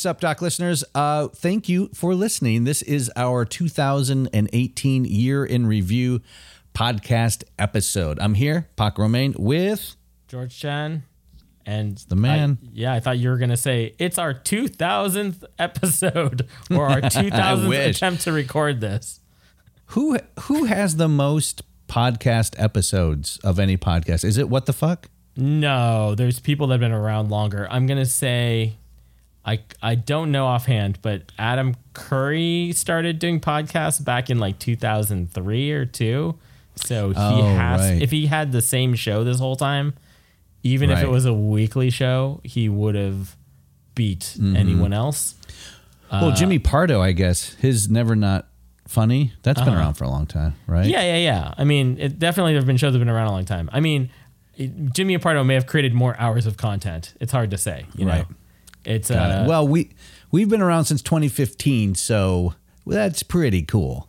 Hey, SupDoc listeners. Uh, thank you for listening. This is our 2018 year in review podcast episode. I'm here, Paco Romane, with George Chen. And the man. I, yeah, I thought you were going to say it's our 2000th episode or our 2000th attempt to record this. Who who has the most podcast episodes of any podcast? Is it what the fuck? No, there's people that have been around longer. I'm going to say I I don't know offhand, but Adam Curry started doing podcasts back in like 2003 or 2. So he oh, has right. if he had the same show this whole time, even right. if it was a weekly show, he would have beat mm-hmm. anyone else. Well, uh, Jimmy Pardo, I guess, his never not funny. That's uh-huh. been around for a long time, right? Yeah, yeah, yeah. I mean, it, definitely there have been shows that have been around a long time. I mean, Jimmy Pardo may have created more hours of content. It's hard to say, you right. know. It's uh, it. well, we we've been around since 2015, so that's pretty cool.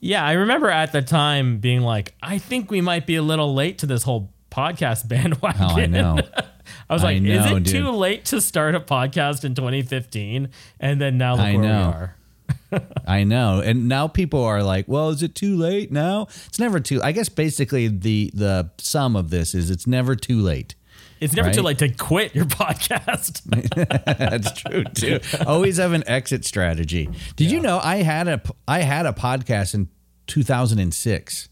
Yeah, I remember at the time being like, I think we might be a little late to this whole podcast bandwagon. Oh, I know. I was like, know, is it dude. too late to start a podcast in 2015? And then now look I where know. we are. I know. And now people are like, well, is it too late now? It's never too I guess basically the the sum of this is it's never too late. It's never right? too late to quit your podcast. That's true too. Always have an exit strategy. Did yeah. you know I had a I had a podcast in 2006.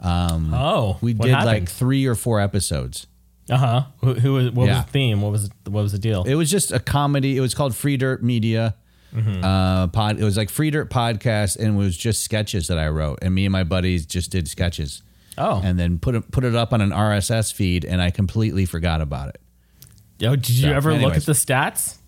Um, oh, we did happened? like three or four episodes. Uh huh. Who, who was? What yeah. was the theme? What was what was the deal? It was just a comedy. It was called Free Dirt Media. Mm-hmm. Uh, pod. It was like Free Dirt podcast, and it was just sketches that I wrote, and me and my buddies just did sketches. Oh, and then put it put it up on an RSS feed, and I completely forgot about it. Yo, did you so, ever anyways. look at the stats?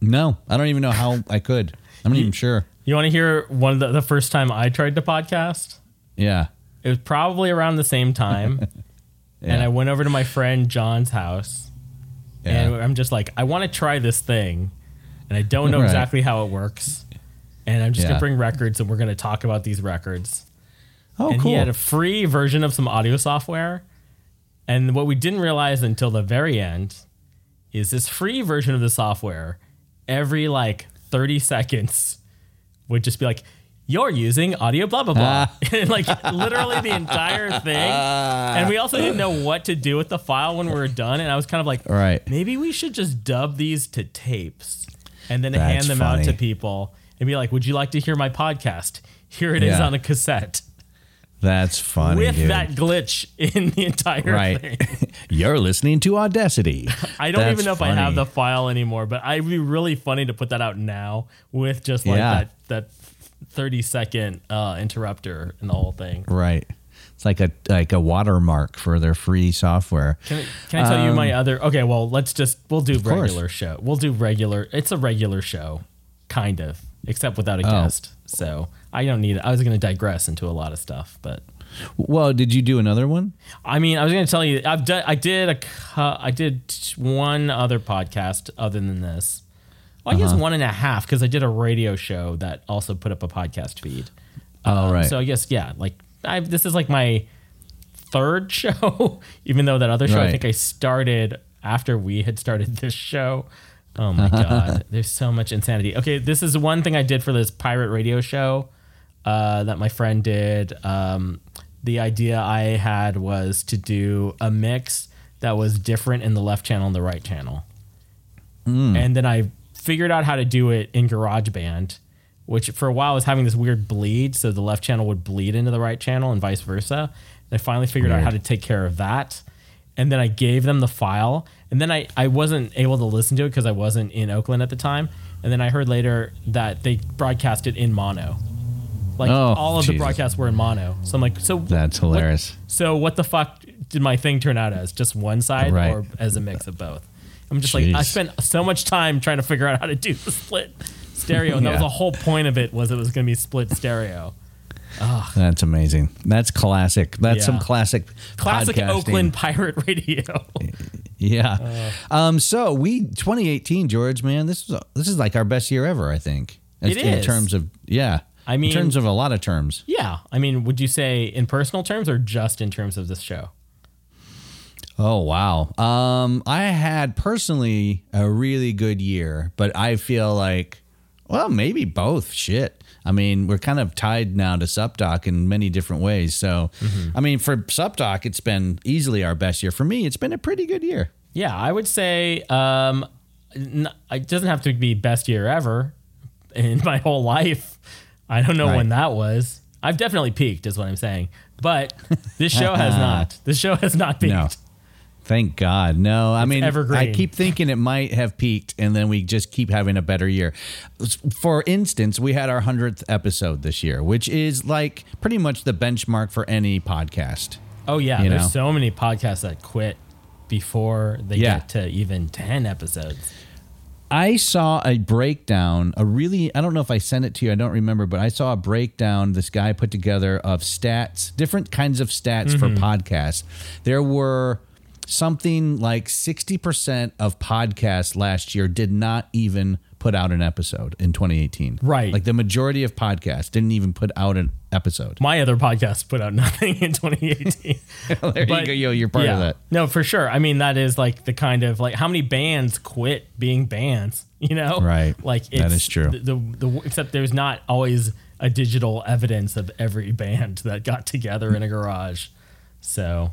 No, I don't even know how I could. I'm not even sure. You want to hear one of the, the first time I tried to podcast? Yeah, it was probably around the same time, yeah. and I went over to my friend John's house, yeah. and I'm just like, I want to try this thing, and I don't know right. exactly how it works, and I'm just yeah. gonna bring records, and we're gonna talk about these records. Oh, and cool. He had a free version of some audio software. And what we didn't realize until the very end is this free version of the software, every like 30 seconds would just be like, you're using audio blah blah blah. and ah. like literally the entire thing. Ah. And we also didn't know what to do with the file when we were done. And I was kind of like, right. maybe we should just dub these to tapes and then That's hand them funny. out to people and be like, Would you like to hear my podcast? Here it yeah. is on a cassette. That's funny. With dude. that glitch in the entire right. thing. You're listening to Audacity. I don't That's even know funny. if I have the file anymore, but it'd be really funny to put that out now with just like yeah. that that 30 second uh, interrupter and the whole thing. Right. It's like a like a watermark for their free software. Can I, can I tell um, you my um, other? Okay, well let's just we'll do regular course. show. We'll do regular. It's a regular show, kind of, except without a oh. guest. So I don't need it. I was going to digress into a lot of stuff, but. Well, did you do another one? I mean, I was going to tell you, I've done, I did a, I did one other podcast other than this. Well, I uh-huh. guess one and a half because I did a radio show that also put up a podcast feed. Oh, um, right. So I guess yeah, like I this is like my third show, even though that other show right. I think I started after we had started this show. Oh my god, there's so much insanity. Okay, this is one thing I did for this pirate radio show uh, that my friend did. Um, the idea I had was to do a mix that was different in the left channel and the right channel, mm. and then I figured out how to do it in GarageBand. which for a while was having this weird bleed. So the left channel would bleed into the right channel and vice versa. And I finally figured out how to take care of that. And then I gave them the file. And then I, I wasn't able to listen to it because I wasn't in Oakland at the time. And then I heard later that they broadcast it in mono. Like Oh, all of the broadcasts were in mono. So I'm like, so That's what- hilarious. so what the fuck did my thing turn out as? Just one side Right. or as a mix of both? I'm just like I spent so much time trying to figure out how to do the split stereo, and that was the whole point of it was it was going to be split stereo. That's amazing. That's classic. That's Yeah. some classic Classic podcasting. Oakland pirate radio. Yeah. um. So we 2018, George. Man, this is this is like our best year ever. I think. It in is. terms of yeah. I mean- in terms of a lot of terms. yeah, I mean, would you say in personal terms or just in terms of this show? Oh wow. Um. I had personally a really good year, but I feel like, well, maybe both. Shit. I mean, we're kind of tied now to SupDoc in many different ways. So, I mean, for SupDoc, it's been easily our best year. For me, it's been a pretty good year. Yeah, I would say um, it doesn't have to be best year ever in my whole life. I don't know Right. when that was. I've definitely peaked, is what I'm saying. But this show has not. This show has not peaked. No. Thank God. No, I mean, evergreen. I keep thinking it might have peaked and then we just keep having a better year. For instance, we had our 100th episode this year, which is like pretty much the benchmark for any podcast. Oh yeah, You there's know? so many podcasts that quit before they Yeah. get to even ten episodes. I saw a breakdown, a really, I don't know if I sent it to you, I don't remember, but I saw a breakdown this guy put together of stats, different kinds of stats for Mm-hmm. podcasts. There were something like 60% of podcasts last year did not even put out an episode in 2018. Right. Like the majority of podcasts didn't even put out an episode. My other podcast put out nothing in 2018. there But, you go. Yo, you're part yeah. of that. No, for sure. I mean, that is like the kind of like how many bands quit being bands, you know? Right. Like That is true. The, the, the except there's not always a digital evidence of every band that got together in a garage. So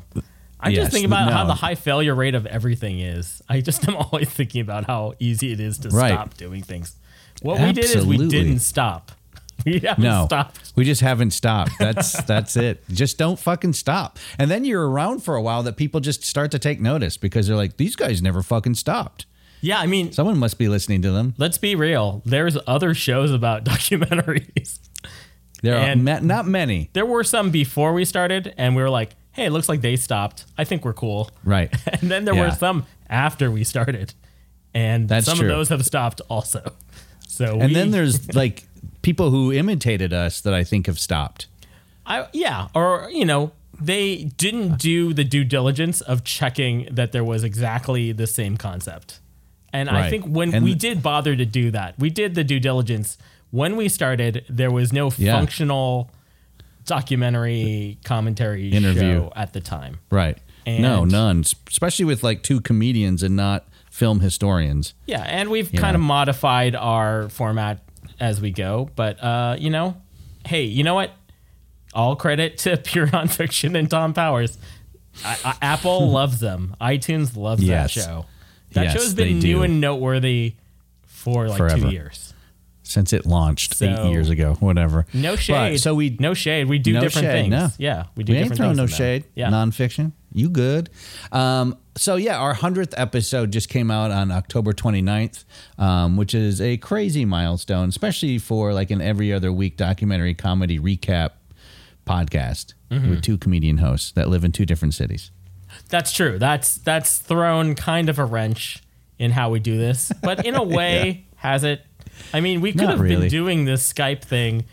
I'm Yes, just thinking about how the high failure rate of everything is. I just am always thinking about how easy it is to Right. stop doing things. What we did is we didn't stop. We haven't No, stopped. we just haven't stopped. That's that's it. Just don't fucking stop. And then you're around for a while that people just start to take notice because they're like, these guys never fucking stopped. Yeah, I mean, Someone must be listening to them. let's be real. There's other shows about documentaries. There are ma- not many. There were some before we started, and we were like, "Hey, it looks like they stopped. I think we're cool." Right. And then there were some after we started, and That's some true. of those have stopped also. So And we, then there's like people who imitated us that I think have stopped. I, yeah, or you know, they didn't do the due diligence of checking that there was exactly the same concept. And I think when And- we did bother to do that, we did the due diligence. When we started, there was no Yeah. functional documentary commentary Interview. show at the time. Right. no, none. Especially with like two comedians and not film historians. Yeah, and we've kind of modified our format as we go. But uh, you know, hey, you know what? All credit to Pure Nonfiction and Thom Powers. I, I, Apple loves them. iTunes loves Yes. that show. That Yes, show's they been new and noteworthy for like Forever. two years. Since it launched eight years ago, whatever. No But- shade. so we no shade. We do No different shade, things. no. Yeah, we do we ain't different throwing things. no shade. Yeah. Nonfiction. You good. Um, so, yeah, our 100th episode just came out on October 29th, um, which is a crazy milestone, especially for like an every other week documentary comedy recap podcast Mm-hmm. with two comedian hosts that live in two different cities. That's true. That's that's thrown kind of a wrench in how we do this, but in a way, has it? I mean, we could Not have really. been doing this Skype thing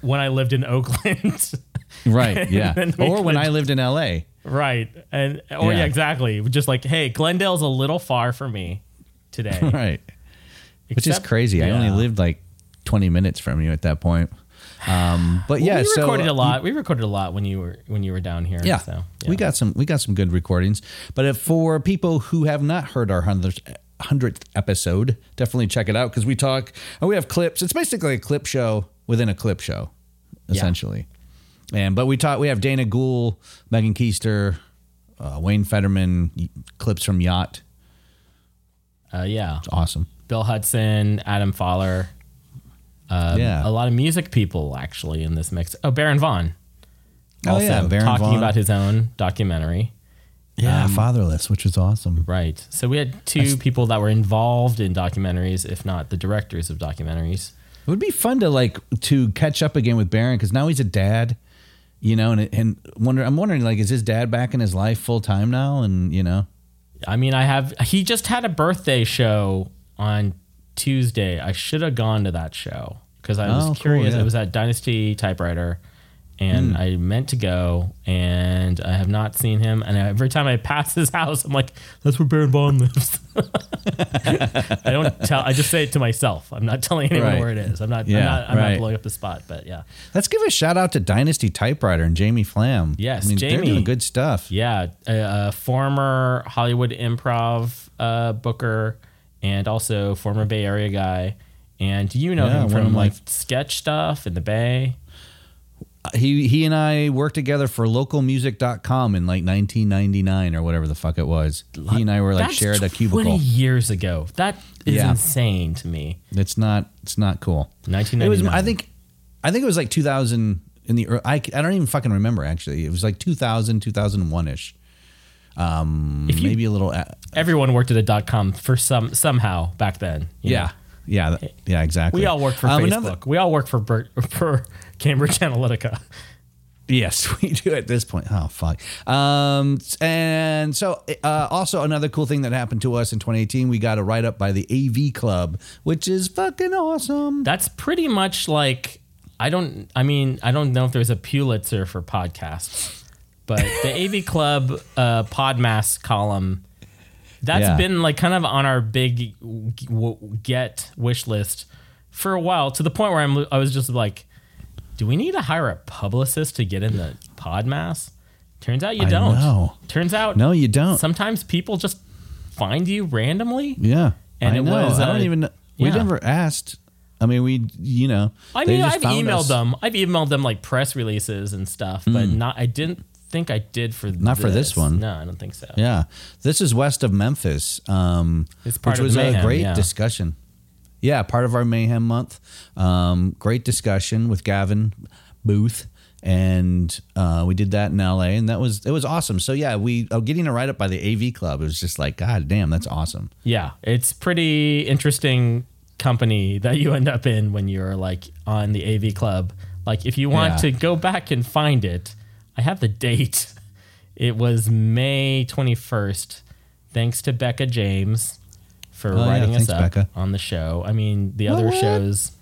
when I lived in Oakland, Right. Yeah. or when I lived in LA. right? And or yeah. Yeah. exactly. Just like, hey, Glendale's a little far for me today, Right. Which is Except- crazy. I only lived like 20 minutes from you at that point. Um, but yeah, we so recorded a lot. We recorded a lot when you were when you were down here. Yeah, so we got some we got some good recordings. But if for people who have not heard our hundredth hundredth episode, definitely check it out because we talk. And we have clips. It's basically a clip show within a clip show, essentially. And but we talk. We have Dana Gould, Megan Koester, uh, Wayne Federman, clips from Yacht. uh, yeah. It's awesome. Bill Hudson, Adam Fowler. Um, Yeah. a lot of music people actually in this mix. Oh, Baron Vaughn. Oh, yeah, Baron talking Vaughn. about his own documentary. Yeah, Fatherless, which was awesome. Right. So we had two people that were involved in documentaries, if not the directors of documentaries. It would be fun to like to catch up again with Baron because now he's a dad, you know, and and wonder I'm wondering like is his dad back in his life full time now, and you know, I mean, I have. He just had a birthday show on Tuesday. I should have gone to that show because I was Oh, cool, curious. yeah. Hmm. It was at Dynasty Typewriter, and I meant to go, and I have not seen him. And every time I pass his house, I'm like, "That's where Baron Vaughn lives." I don't tell. I just say it to myself. I'm not telling anyone Right. where it is. I'm not. Yeah, I'm, not, I'm right. not blowing up the spot. But yeah, let's give a shout out to Dynasty Typewriter and Jamie Flam. Yes, I mean, they're doing good stuff. Yeah, a, a former Hollywood improv uh, booker and also former Bay Area guy. And you know Yeah, him from like sketch stuff in the Bay. He he and I worked together for localmusic.com in like 1999 or whatever the fuck it was. He and I were like That's shared a 20 cubicle. years ago. That is Yeah. insane to me. It's not it's not cool. It 1999. was I think I think it was like 2000 in the ear- I, I don't even fucking remember actually. It was like 2000 2001ish. Um If you- maybe a little a- Everyone worked at a dot com for some somehow back then. you yeah. know. Yeah, th- yeah, exactly. We all work for Um, Facebook. another- we all work for for Cambridge Analytica. Yes, we do at this point. Oh fuck. Um, and so uh, also another cool thing that happened to us in 2018, we got a write up by the AV Club, which is fucking awesome. That's pretty much like I don't. I mean, I don't know if there's a Pulitzer for podcasts, but the AV Club uh, Podmass column that's Yeah. been like kind of on our big get wish list for a while to the point where I'm. I was just like, do we need to hire a publicist to get in the Podmass? Turns out you I don't. know. Turns out No, you don't. Sometimes people just find you randomly. yeah, And I it know. was, I don't uh, even. We yeah. never asked. I mean, we, you know. I they mean, just I've found emailed us. them. I've emailed them like press releases and stuff, but not. I didn't think I did for Not for this one. No, I don't think so. Yeah, this is west of Memphis, um, It's part which of was Mayhem, a great yeah. discussion. Yeah, part of our Mayhem month. Um, great discussion with Gavin Booth, and uh, we did that in LA, and that was it was awesome. So yeah, we uh, getting a write up by the AV Club. It was just like, God damn, that's awesome. Yeah, it's pretty interesting company that you end up in when you're like on the AV Club. Like, if you want Yeah. to go back and find it, I have the date. It was May 21st. Thanks to Becca James for Oh, yeah, writing thanks, us up Becca. on the show. I mean, the other What? shows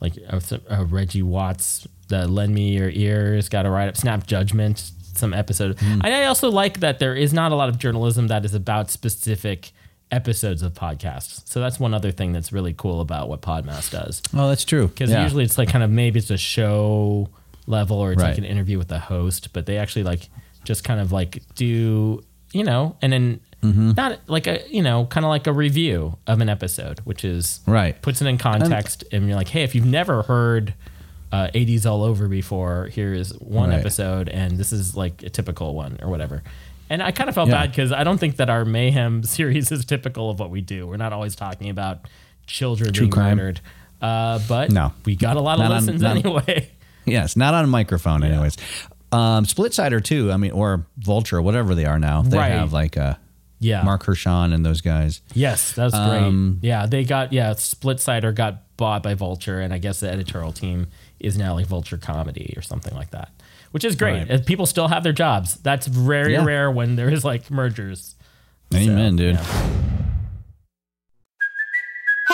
like uh, uh, Reggie Watts, the Lend Me Your Ears, got to write up Snap Judgment, some episode. Hmm. And I also like that there is not a lot of journalism that is about specific episodes of podcasts. So that's one other thing that's really cool about what Podmass does. Oh, that's true. Because Yeah. usually it's like kind of maybe it's a show level or it's like Right. an interview with the host, but they actually like just kind of like do, you know, and then Mm-hmm. not like a, you know, kind of like a review of an episode, which is Right. puts it in context. And, you're like, hey, if you've never heard uh, 80s all over before, here is one Right. episode, and this is like a typical one or whatever. And I kind of felt Yeah. bad because I don't think that our mayhem series is typical of what we do. We're not always talking about children True being crime. murdered. Uh, but No. we got a lot of Not on- listens not- anyway. Yes, not on a microphone, anyways. Um, Splitsider too. I mean, or Vulture, whatever they are now. They Right. have like a Yeah. Mark Hershon and those guys. Yes, that's Um, great. Yeah, they got yeah. Splitsider got bought by Vulture, and I guess the editorial team is now like Vulture Comedy or something like that, which is great. Right. People still have their jobs. That's very Yeah. rare when there is like mergers. Amen, dude. yeah.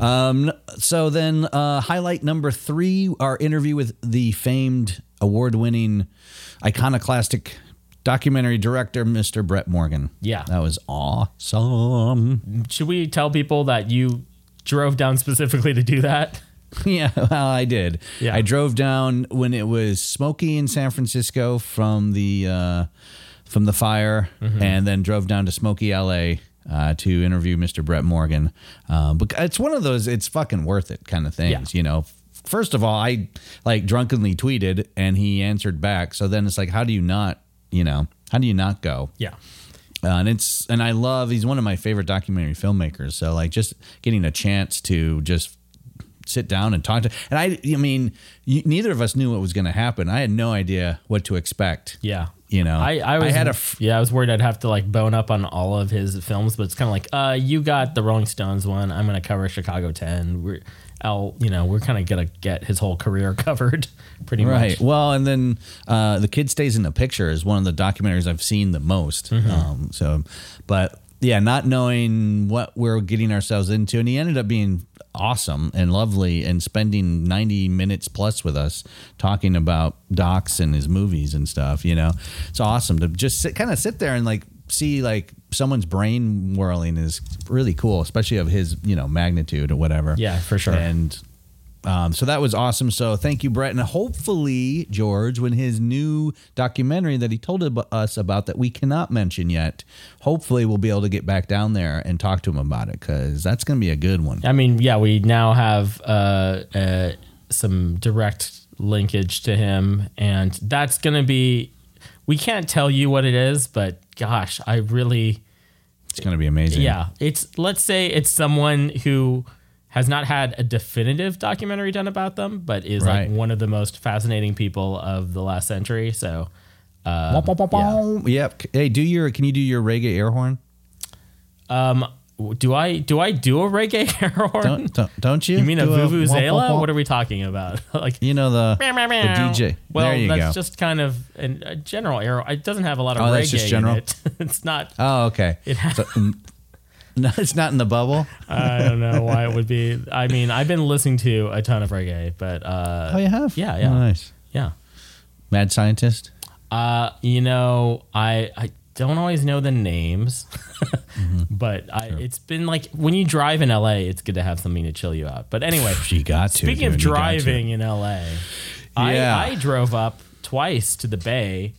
Um, so then, uh, highlight number three, our interview with the famed award-winning iconoclastic documentary director, Mr. Brett Morgen. Yeah. That was awesome. Should we tell people that you drove down specifically to do that? Yeah, well, I did. Yeah. I drove down when it was smoky in San Francisco from the uh, from the fire, Mm-hmm. and then drove down to smoky LA uh, to interview Mr. Brett Morgen. Um, but it's one of those it's fucking worth it kind of things, Yeah. you know. First of all, I like drunkenly tweeted, and he answered back. So then it's like, how do you not, you know, how do you not go? Yeah. Uh, and it's and I love he's one of my favorite documentary filmmakers. So like just getting a chance to just sit down and talk to and I I mean you, neither of us knew what was going to happen. I had no idea what to expect. Yeah. You know, I, I was had a f- yeah, I was worried I'd have to like bone up on all of his films, but it's kind of like, uh, you got the Rolling Stones one. I'm gonna cover Chicago Ten. We're, I'll, you know, we're kind of gonna get his whole career covered, pretty right. much. Well, and then uh, the kid stays in the picture is one of the documentaries I've seen the most. Mm-hmm. Um, so, but yeah, not knowing what we're getting ourselves into, and he ended up being awesome and lovely, and spending ninety minutes plus with us talking about docs and his movies and stuff. You know, it's awesome to just sit, kind of sit there and like see like someone's brain whirling is really cool, especially of his you know magnitude or whatever. Yeah, for sure. And um, so that was awesome. So thank you, Brett. And hopefully, George, when his new documentary that he told us about that we cannot mention yet, hopefully we'll be able to get back down there and talk to him about it because that's going to be a good one. I mean, yeah, we now have uh, uh, some direct linkage to him, and that's gonna be. We can't tell you what it is, but gosh, I really. It's going to be amazing. Yeah, it's let's say it's someone who has not had a definitive documentary done about them, but is Right. like one of the most fascinating people of the last century. So, Wah, wah, wah, wah. Yep. Hey, do your can you do your reggae air horn? um, do I do I do a reggae air horn? Don't don't, don't you? you mean a Do wah, vuvuzela? What are we talking about? like you know the, Meow, meow, the. DJ? Well, that's go. just kind of an, a general air. It doesn't have a lot of Oh, reggae that's just general? in it. it's not. oh, okay. It ha- So, mm, no, it's not in the bubble. I don't know why it would be. I mean, I've been listening to a ton of reggae, but uh, Oh, you have? Yeah, yeah. Oh, nice. yeah. Mad scientist. Uh, you know, I I don't always know the names, Mm-hmm. but I it's been like when you drive in LA, it's good to have something to chill you out. But anyway, You got to. speaking of dude, you driving in LA, Yeah. I I drove up twice to the Bay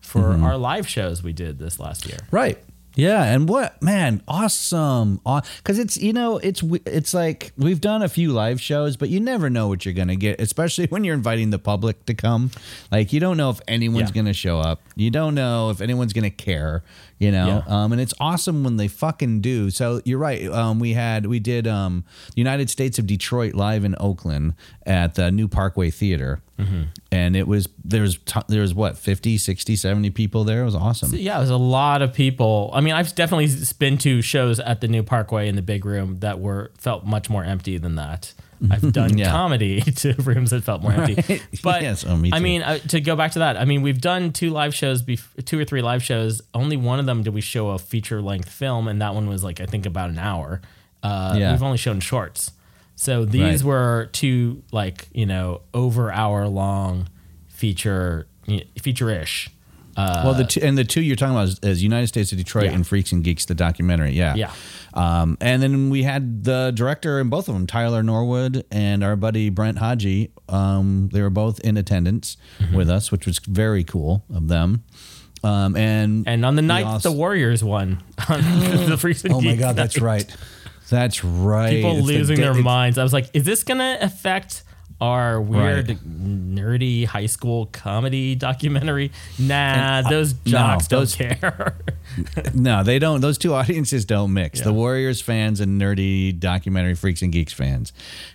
for Mm-hmm. our live shows we did this last year. Right. Yeah, and what man, awesome! Because it's you know it's it's like we've done a few live shows, but you never know what you're gonna get, especially when you're inviting the public to come. Like you don't know if anyone's Yeah. gonna show up. You don't know if anyone's gonna care. You know, Yeah. um, and it's awesome when they fucking do. So you're right. Um, we had we did um, United States of Detroit live in Oakland at the New Parkway Theater, Mm-hmm. and it was there was t- there was what 50, 60, 70 people there. It was awesome. Yeah, it was a lot of people. I mean, I've definitely been to shows at the New Parkway in the big room that were felt much more empty than that. I've done Yeah. comedy to rooms that felt more empty. Right. But Yes, oh, me I mean, uh, to go back to that, I mean, we've done two live shows, bef- two or three live shows. Only one of them did we show a feature length film, and that one was like I think about an hour. Uh, Yeah. We've only shown shorts. So these Right. were two like you know over hour long feature feature ish. well, the two, and the two you're talking about is, is United States of Detroit Yeah. and Freaks and Geeks, the documentary. Yeah, Yeah. Um, and then we had the director in both of them, Tyler Norwood and our buddy Brent Hodge. Um, they were both in attendance Mm-hmm. with us, which was very cool of them. Um, and And on the night also- the Warriors won, the and oh my god, that's right, that's right. People It's losing day- their minds. I was like, is this gonna affect our weird, Right. nerdy high school comedy documentary. Nah, those no, jocks those- don't care. No, they don't. Those two audiences don't mix. Yeah. The Warriors fans and nerdy documentary freaks and geeks fans.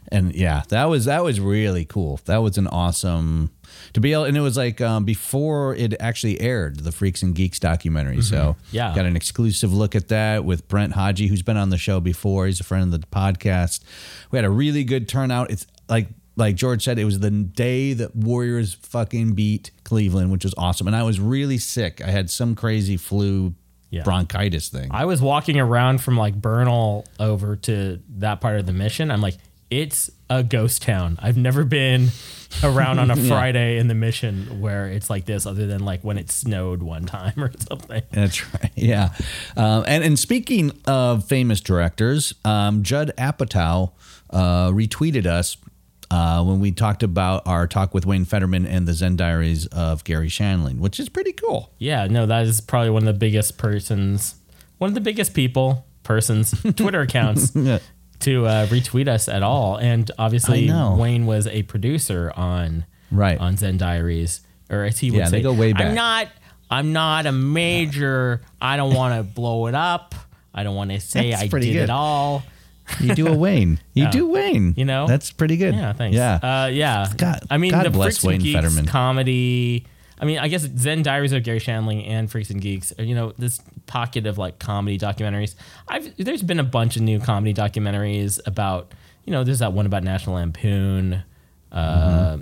And yeah, that was that was really cool. That was an awesome to be able, and it was like um, before it actually aired the Freaks and Geeks documentary. So Mm-hmm. Yeah. got an exclusive look at that with Brent Hodge, who's been on the show before. He's a friend of the podcast. We had a really good turnout. It's like like George said, it was the day that Warriors fucking beat Cleveland, which was awesome. And I was really sick. I had some crazy flu Yeah. bronchitis thing. I was walking around from like Bernal over to that part of the mission. I'm like, it's a ghost town. I've never been around on a Friday in the mission where it's like this, other than like when it snowed one time or something. That's right. Yeah. Um, and, and speaking of famous directors, um, Judd Apatow uh, retweeted us uh, when we talked about our talk with Wayne Federman and the Zen Diaries of Garry Shandling, which is pretty cool. Yeah, no, that is probably one of the biggest persons, one of the biggest people, persons, Twitter accounts Yeah. to uh, retweet us at all. And obviously, Wayne was a producer on Right. on Zen Diaries, or as he would Yeah, say, they go way back. I'm not, I'm not a major. I don't want to blow it up. I don't want to say That's I did good. it all. You do a Wayne. You Yeah. do Wayne. You know? That's pretty good. Yeah, thanks. Yeah. uh, yeah. God- I mean, God the bless Freaks and Wayne Geeks Federman. comedy. I mean, I guess Zen Diaries of Garry Shandling and Freaks and Geeks. are, You know, this pocket of like comedy documentaries. I've there's been a bunch of new comedy documentaries about. You know, there's that one about National Lampoon. Uh,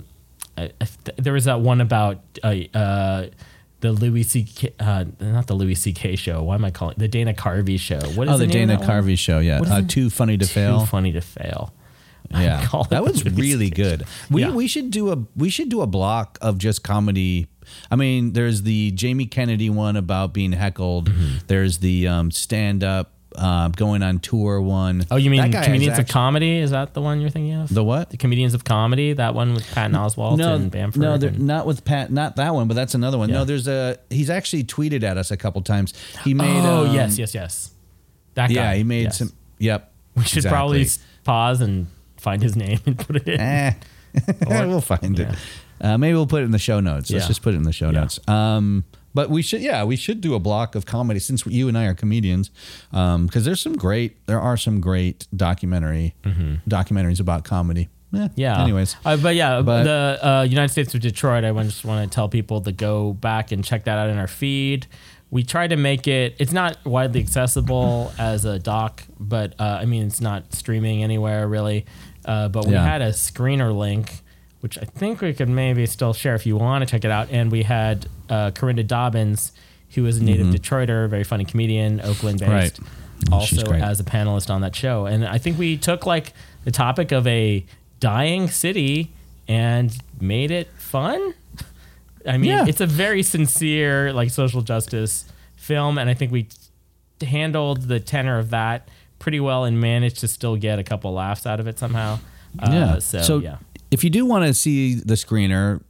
I, I, th- there was that one about uh, uh, the Louis C.K. Uh, not the Louis C.K. show. Why am I calling it the Dana Carvey show? What is oh, the name Dana that one? Carvey show. Yeah. Uh, too funny to fail. Too funny to fail. Yeah, call that was really good. We Yeah. we should do a we should do a block of just comedy. I mean, there's the Jamie Kennedy one about being heckled. Mm-hmm. There's the um, stand up uh, going on tour one. Oh, you mean That guy is Comedians of actually- Comedy? Is that the one you're thinking of? The what? The Comedians of Comedy, that one with Patton Oswalt No, and Bamford. no, they're and- not with Pat. Not that one, but that's another one. Yeah. No, there's a. He's actually tweeted at us a couple times. He made. oh, um, yes, yes, yes. That guy. Yeah, he made yes. some. Yep. We should exactly. probably s- pause and find his name and put it in. Eh. we'll find it. Uh, maybe we'll put it in the show notes. Let's Yeah. just put it in the show Yeah. notes. Um, but we should, yeah, we should do a block of comedy since you and I are comedians. Because there's some great, there are some great documentary documentaries about comedy. Eh, Mm-hmm. Yeah. Anyways, uh, but yeah, But- the uh, United States of Detroit. I want- just want to tell people to go back and check that out in our feed. We try to make it. It's not widely accessible as a doc, but uh, I mean, it's not streaming anywhere really. Uh, but we Yeah. had a screener link, which I think we could maybe still share if you want to check it out. And we had uh, Corinda Dobbins, who is a native Detroiter, very funny comedian, Oakland based. Right. Also as a panelist on that show. And I think we took like the topic of a dying city and made it fun. I mean, Yeah. it's a very sincere, like social justice film, and I think we handled the tenor of that pretty well and managed to still get a couple laughs out of it somehow. Uh, yeah. So, yeah. If you do want to see the screener,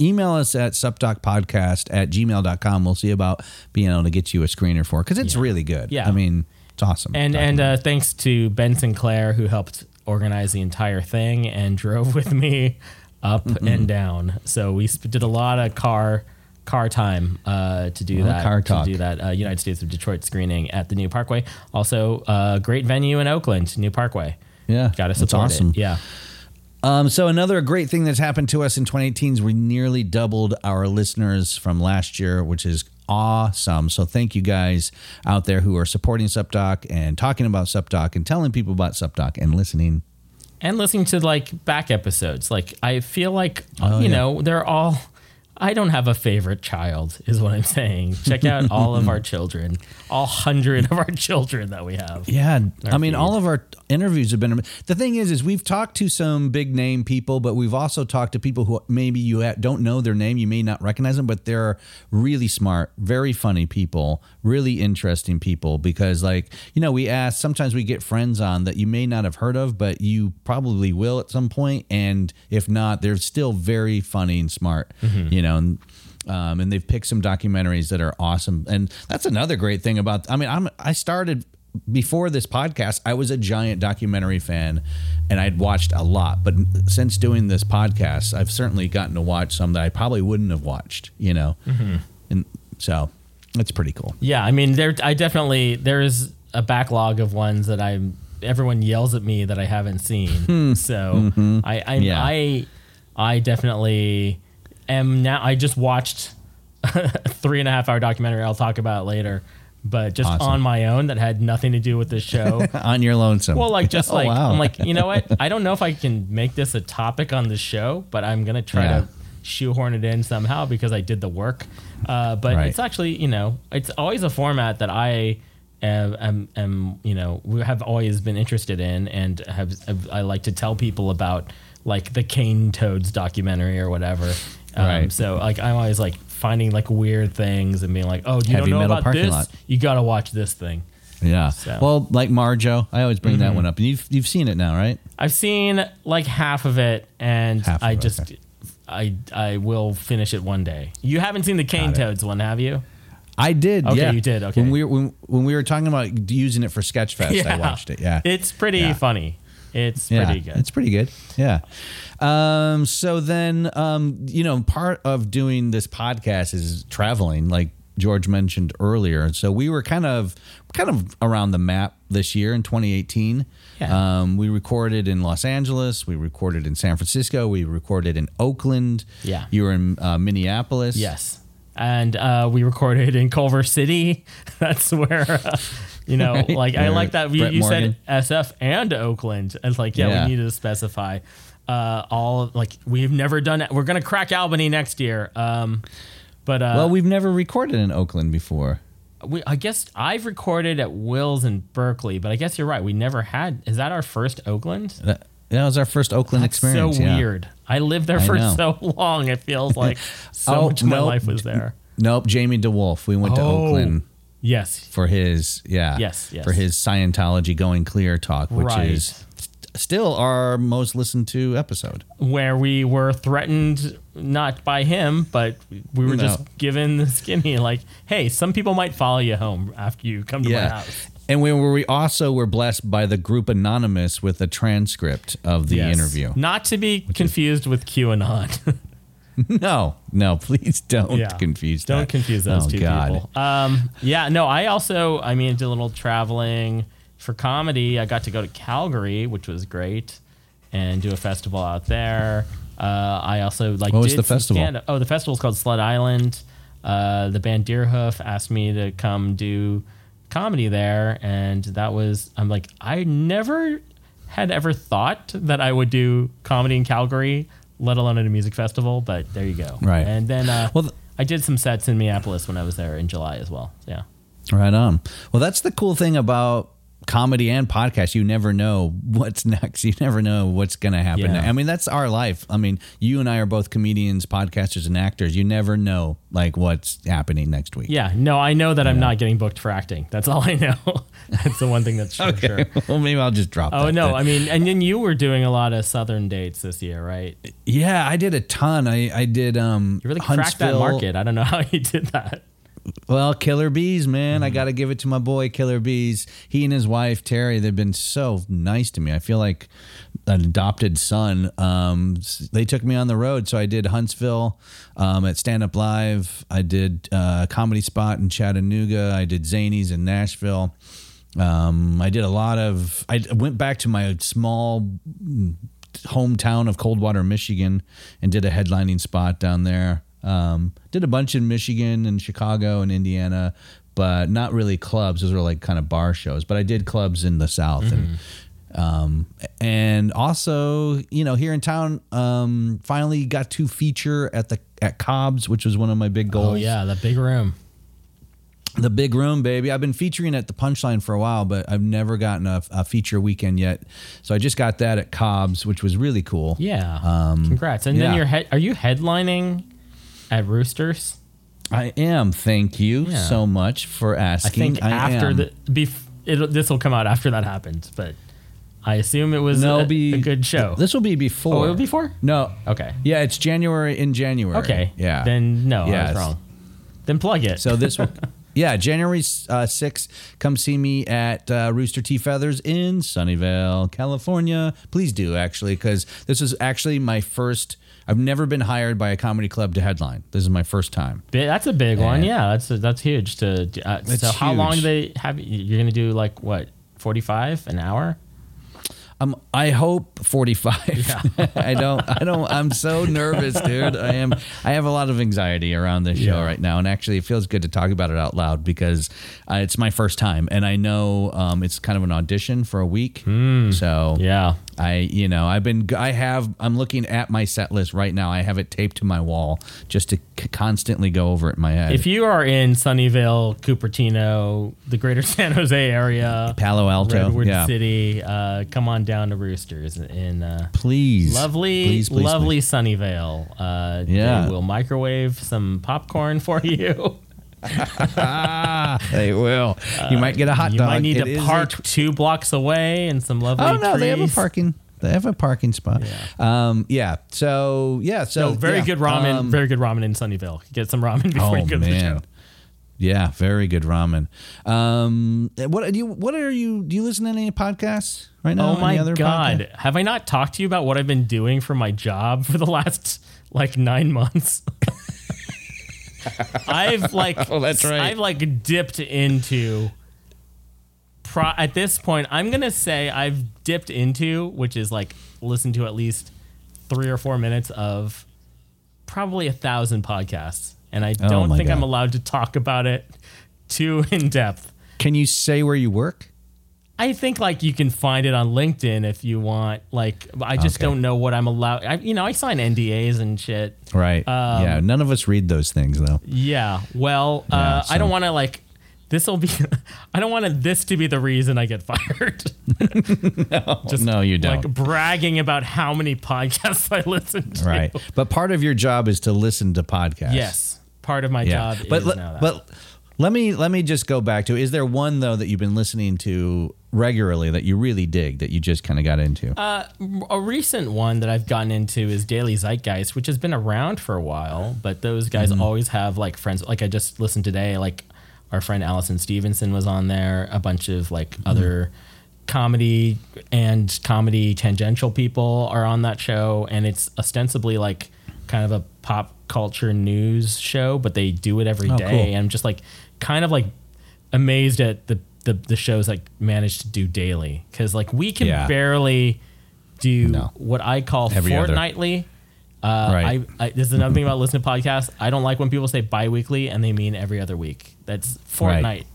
email us at supdocpodcast at gmail.com. We'll see about being able to get you a screener for because it's really good. Yeah. I mean, it's awesome. And and uh, thanks to Ben Sinclair who helped organize the entire thing and drove with me up Mm-hmm. and down. So we did a lot of car car time uh, to do lot that. car to do that uh, United States of Detroit screening at the New Parkway. Also, uh, great venue in Oakland, New Parkway. yeah. Got to support awesome. it. Yeah. Um, so another great thing that's happened to us in 2018 is we nearly doubled our listeners from last year, which is awesome. So thank you guys out there who are supporting SupDoc and talking about SupDoc and telling people about SupDoc and listening. and listening to like back episodes like i feel like Oh, you yeah. know they're all i don't have a favorite child is what i'm saying check out all of our children all hundred of our children that we have Yeah, I mean, feed. all of our interviews have been. The thing is, is we've talked to some big name people, but we've also talked to people who maybe you don't know their name, you may not recognize them, but they're really smart, very funny people, really interesting people. Because, like, you know, we ask sometimes we get friends on that you may not have heard of, but you probably will at some point, and if not, they're still very funny and smart. Mm-hmm. You know. And, um, and they've picked some documentaries that are awesome, and that's another great thing about. I mean, I'm I started before this podcast, I was a giant documentary fan and I'd watched a lot. But since doing this podcast, I've certainly gotten to watch some that I probably wouldn't have watched, you know? Mm-hmm. And so that's pretty cool. Yeah, I mean, there. I definitely there's a backlog of ones that I'm. Everyone yells at me that I haven't seen. Hmm. So mm-hmm. I, I, Yeah. I, I definitely am now. I just watched a three and a half hour documentary. I'll talk about later, but just Awesome. on my own that had nothing to do with this show. On your lonesome. Well, like just Oh, like wow. I'm like, you know what? I don't know if I can make this a topic on the show, but I'm gonna try Yeah. to shoehorn it in somehow because I did the work. Uh, but Right. it's actually, you know, it's always a format that I am, am, am you know, we have always been interested in, and have, have I like to tell people about like the Cane Toads documentary or whatever. Um, Right. So like I'm always like finding like weird things and being like, oh, you Heavy don't know metal about parking this? lot. You gotta watch this thing. yeah. So- Mm-hmm. Well, like Marjoe, I always bring that one up. And you've, you've seen it now, right? I've seen like half of it, and Half of I it, just, okay. I, I will finish it one day. You haven't seen the Cane Toads one, have you? I did. Okay, yeah. you did, okay. When we were when, when we were talking about using it for Sketchfest, I watched it. Yeah, it's pretty Yeah. funny. It's yeah, pretty good. It's pretty good. Yeah. Um. So then, um, you know, part of doing this podcast is traveling, like George mentioned earlier. So we were kind of kind of around the map this year in 2018. Yeah. Um, we recorded in Los Angeles. We recorded in San Francisco. We recorded in Oakland. Yeah. You were in uh, Minneapolis. yes, and uh, we recorded in Culver City. That's where. Uh, you know, Right. like I like that you, you said SF and Oakland. It's like, yeah, Yeah. we needed to specify uh, all like we've never done. We're gonna crack Albany next year. Um, but uh, Well, we've never recorded in Oakland before. we, I guess I've recorded at Will's in Berkeley, but I guess you're right. We never had. Is that our first Oakland? That, that was our first Oakland That's experience. so yeah. weird. I lived there I for know. so long. It feels like so Oh, much of my nope. life was there. Nope, Jamie DeWolf. We went to Oh. Oakland Yes. for his yeah Yes, yes. for his Scientology going clear talk, which Right. is still our most listened to episode. Where we were threatened not by him, but we were No. just given the skinny like, hey, some people might follow you home after you come to my house. And we were we also were blessed by the group anonymous with a transcript of the Yes. interview. Not to be confused with QAnon. No, no, please don't Yeah. confuse. Don't that. confuse those Oh, two God. people. Um, yeah, no, I also, I mean, did a little traveling for comedy. I got to go to Calgary, which was great, and do a festival out there. Uh, I also like. What was did the festival? stand-up- Oh, the festival's called Sled Island. Uh, the band Deerhoof asked me to come do comedy there, and that was. I'm like, I never had ever thought that I would do comedy in Calgary, let alone at a music festival. But there you go. Right. And then uh, Well, th- I did some sets in Minneapolis when I was there in July as well. Yeah. Right on. Well, that's the cool thing about comedy and podcast. You never know what's next. You never know what's going to happen. Yeah. I mean, that's our life. I mean, you and I are both comedians, podcasters, and actors. You never know like what's happening next week. Yeah. No, I know that I'm not getting booked for acting. That's all I know. that's the one thing that's for sure. well, maybe I'll just drop. Oh no! then. I mean, and then you were doing a lot of southern dates this year, right? Yeah, I did a ton. I I did um you really cracked that market. I don't know how you did that. Well, Killer Beaz, man. Mm-hmm. I got to give it to my boy, Killer Beaz. He and his wife, Terry, they've been so nice to me. I feel like an adopted son. Um, they took me on the road. So I did Huntsville um, at Stand Up Live. I did uh, Comedy Spot in Chattanooga. I did Zanies in Nashville. Um, I did a lot of, I went back to my small hometown of Coldwater, Michigan, and did a headlining spot down there. Um, did a bunch in Michigan and Chicago and Indiana, but not really clubs. Those were like kind of bar shows. But I did clubs in the South and. Um, and also, you know, here in town, um, finally got to feature at the at Cobb's, which was one of my big goals Oh yeah, that big room. the big room, baby. I've been featuring at the Punchline for a while, but I've never gotten a, a feature weekend yet. So I just got that at Cobb's, which was really cool. Yeah. Um, Congrats. And then yeah. you're head. Are you headlining at Roosters? I am. Thank you Yeah. so much for asking. I think after am. the bef- it, this will come out after that happens, but I assume it was no, a, be a good show. This will be before. Oh, it'll be before? No. Okay. Yeah, it's January in January. Okay. Yeah. Then no, I Yes. was wrong. Then plug it. So this will. yeah, January uh, 6th, come see me at uh, Rooster T. Feathers in Sunnyvale, California. Please do, actually, because this is actually my first. I've never been hired by a comedy club to headline. This is my first time. That's a big one. Yeah, that's that's huge. To uh, That's so, how long do they have? You're gonna do like what? Forty five an hour? Um, I hope 45. I don't, I don't, I'm so nervous, dude. I am, I have a lot of anxiety around this show right now. And actually, it feels good to talk about it out loud because uh, it's my first time. And I know um, it's kind of an audition for a week. So, Yeah. I, you know, I've been, I have, I'm looking at my set list right now. I have it taped to my wall just to c- constantly go over it in my head. If you are in Sunnyvale, Cupertino, the greater San Jose area, Palo Alto, Redwood yeah. City, uh, come on down to Roosters in uh, please, lovely, please, please, lovely please. Sunnyvale. Uh, Yeah. We'll microwave some popcorn for you. They will. you might get a hot you dog. You might need It to park tw- two blocks away and some lovely Oh no, they have a parking. They have a parking spot. Yeah. Um. Yeah. So yeah. So No, very yeah, good ramen. um, very good ramen in Sunnyvale. Get some ramen before oh you go to the man. show. Yeah, very good ramen. Um, what do you? What are you? Do you listen to any podcasts right now? Oh my god! podcasts? Have I not talked to you about what I've been doing for my job for the last like nine months? I've like Oh, that's right. I've like dipped into. Pro- at this point, I'm gonna say I've dipped into, which is like listen to at least three or four minutes of probably a thousand podcasts, and I Oh don't my think I'm allowed to talk about it too in depth. Can you say where you work? I think like you can find it on LinkedIn if you want. Like I just Okay. don't know what I'm allowed. I, you know, I sign NDAs and shit. Right. Um, yeah. None of us read those things though. Yeah. Well, Yeah, uh, I don't want to like. This will be. I don't want this to be the reason I get fired. Just no, you don't. like bragging about how many podcasts I listen to. right. But part of your job is to listen to podcasts. Yes. Part of my Yeah. job but is le- now that. but let me let me just go back to is there one though that you've been listening to regularly that you really dig that you just kind of got into? Uh, a recent one that I've gotten into is Daily Zeitgeist, which has been around for a while, but those guys Mm-hmm. always have like friends. Like I just listened today, like our friend Allison Stevenson was on there, a bunch of like Mm-hmm. other comedy and comedy tangential people are on that show, and it's ostensibly like kind of a pop culture news show, but they do it every day. Oh, cool. And I'm just like kind of like amazed at the the, the shows like manage to do daily because like we can Yeah. barely do No. what I call Every fortnightly. Uh, Right. I, I, this is another thing about listening to podcasts. I don't like when people say biweekly and they mean every other week. That's fortnight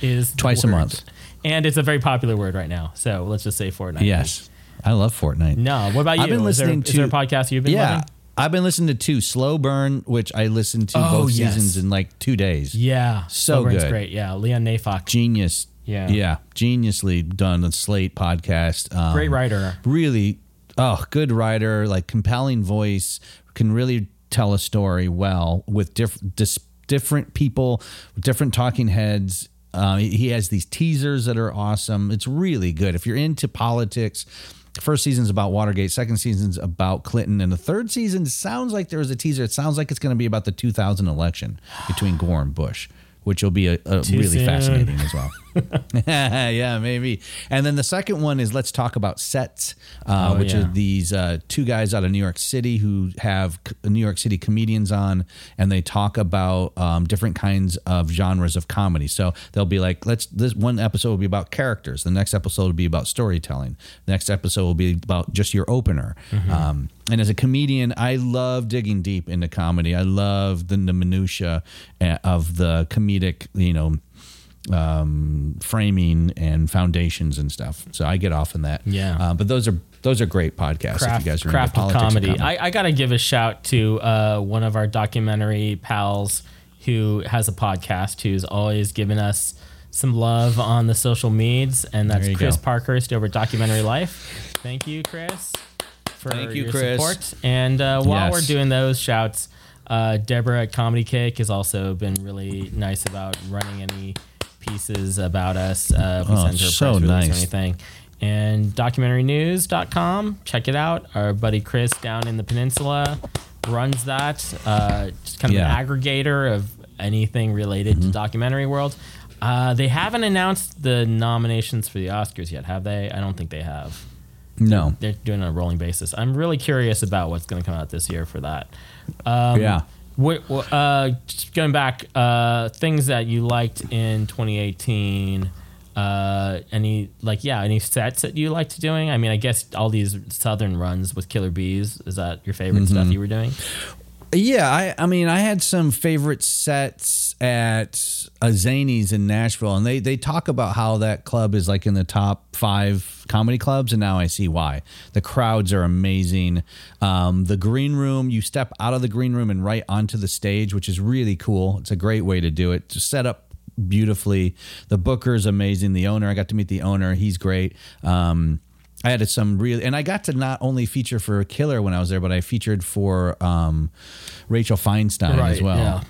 is Twice a month. and it's a very popular word right now. So let's just say fortnight. yes. I love Fortnite. No. What about you? I've been Is there- listening is there, to- a podcast you've been yeah. loving? I've been listening to two Slow Burn, which I listened to Oh, both yes. seasons in like two days. Yeah. So Slow Burn's good. great. Yeah. Leon Neyfakh. Genius. Yeah. Yeah. Geniusly done. The Slate podcast. Um, Great writer. Really, oh, good writer, like compelling voice, can really tell a story well with diff- dis- different people, different talking heads. Uh, he has these teasers that are awesome. It's really good. If you're into politics, first season's about Watergate, second season's about Clinton, and the third season sounds like there was a teaser. It sounds like it's going to be about the 2000 election between Gore and Bush, which will be a, a really soon. fascinating as well. yeah, maybe. And then the second one is let's talk about sets, uh, Oh, which yeah. are these uh, two guys out of New York City who have New York City comedians on, and they talk about um, different kinds of genres of comedy. So they'll be like, let's this one episode will be about characters, the next episode will be about storytelling, the next episode will be about just your opener. Um, and as a comedian, I love digging deep into comedy. I love the, the minutia uh, of the comedic, you know um, framing and foundations and stuff. So I get off in that. Yeah. Uh, but those are those are great podcasts. craft, if you guys are craft into of politics and comedy. I, I got to give a shout to uh, one of our documentary pals who has a podcast who's always given us some love on the social medias, and that's Chris go. Parkhurst over Documentary Life. Thank you, Chris, for Thank you, your Chris. support. And uh, while Yes. we're doing those shouts, uh, Deborah at Comedy Cake has also been really nice about running any pieces about us. Uh, we Oh, send her so press release or nice. anything. And documentarynews.com, check it out. Our buddy Chris down in the peninsula runs that. Uh, just kind of Yeah. an aggregator of anything related Mm-hmm. to documentary world. Uh, they haven't announced the nominations for the Oscars yet, have they? I don't think they have. No. They're doing it on a rolling basis. I'm really curious about what's going to come out this year for that. Um, yeah. Wh- wh- uh, going back, uh, things that you liked in 2018. Uh, any like yeah, any sets that you liked doing? I mean, I guess all these southern runs with Killer Beaz is that your favorite stuff Mm-hmm. you were doing? Yeah, I, I mean, I had some favorite sets at a Zanies in Nashville, and they they talk about how that club is like in the top five comedy clubs, and now I see why. The crowds are amazing. Um, the green room, you step out of the green room and right onto the stage, which is really cool. It's a great way to do it. Just set up beautifully. The booker's amazing. The owner, I got to meet the owner. He's great. Um, I had some real, and I got to not only feature for Killer when I was there, but I featured for um, Rachel Feinstein Right, as well. yeah.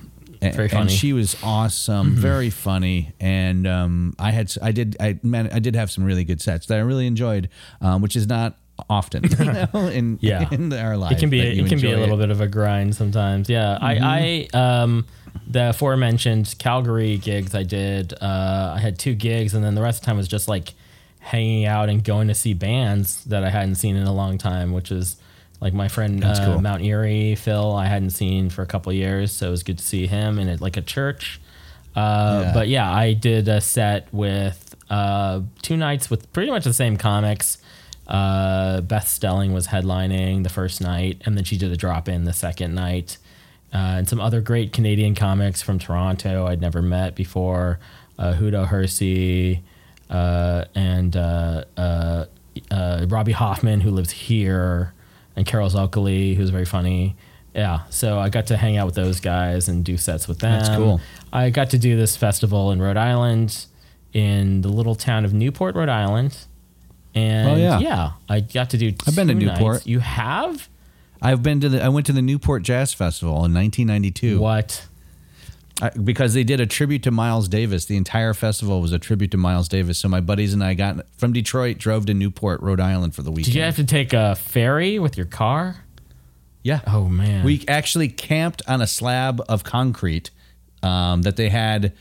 And, Very and funny. she was awesome, very funny, and um, I had, I did, I man, I did have some really good sets that I really enjoyed, um, which is not often, you know, in Yeah. in our lives. it can be you it can be a little it. bit of a grind sometimes. Yeah, I, I um the aforementioned Calgary gigs I did. Uh, I had two gigs, and then the rest of the time was just like hanging out and going to see bands that I hadn't seen in a long time, which is like my friend uh, cool. Mount Eerie Phil. I hadn't seen for a couple of years, so it was good to see him in a, like a church. Uh, Yeah. But yeah, I did a set with uh, two nights with pretty much the same comics. Uh, Beth Stelling was headlining the first night, and then she did a drop in the second night. Uh, and some other great Canadian comics from Toronto I'd never met before. Uh, Hoodo Hersi uh, and uh, uh, uh, Robbie Hoffman, who lives here, and Carol Zulkely, who's very funny. Yeah, so I got to hang out with those guys and do sets with them. That's cool. I got to do this festival in Rhode Island, in the little town of Newport, Rhode Island. And Oh, yeah. yeah, I got to do. I've been to Newport. nights. You have I've been to the, I went to the Newport Jazz Festival in 1992. what? Because they did a tribute to Miles Davis. The entire festival was a tribute to Miles Davis. So my buddies and I got from Detroit, drove to Newport, Rhode Island for the weekend. Did you have to take a ferry with your car? yeah. Oh man, We actually camped on a slab of concrete um, that they had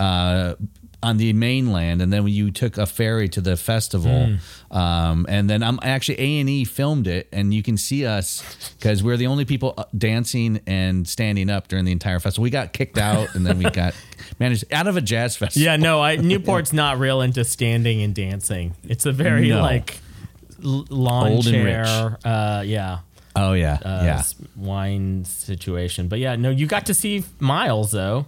uh, on the mainland, and then you took a ferry to the festival. Um, and then I'm actually A and E filmed it, and you can see us because we're the only people uh, dancing and standing up during the entire festival. We got kicked out, and then we got managed out of a jazz festival. Yeah, no, I, Newport's not real into standing and dancing. It's a very No. like lawn Old and chair. Uh, yeah. Oh yeah, Uh, yeah. wine situation. But yeah, no, you got to see Miles though.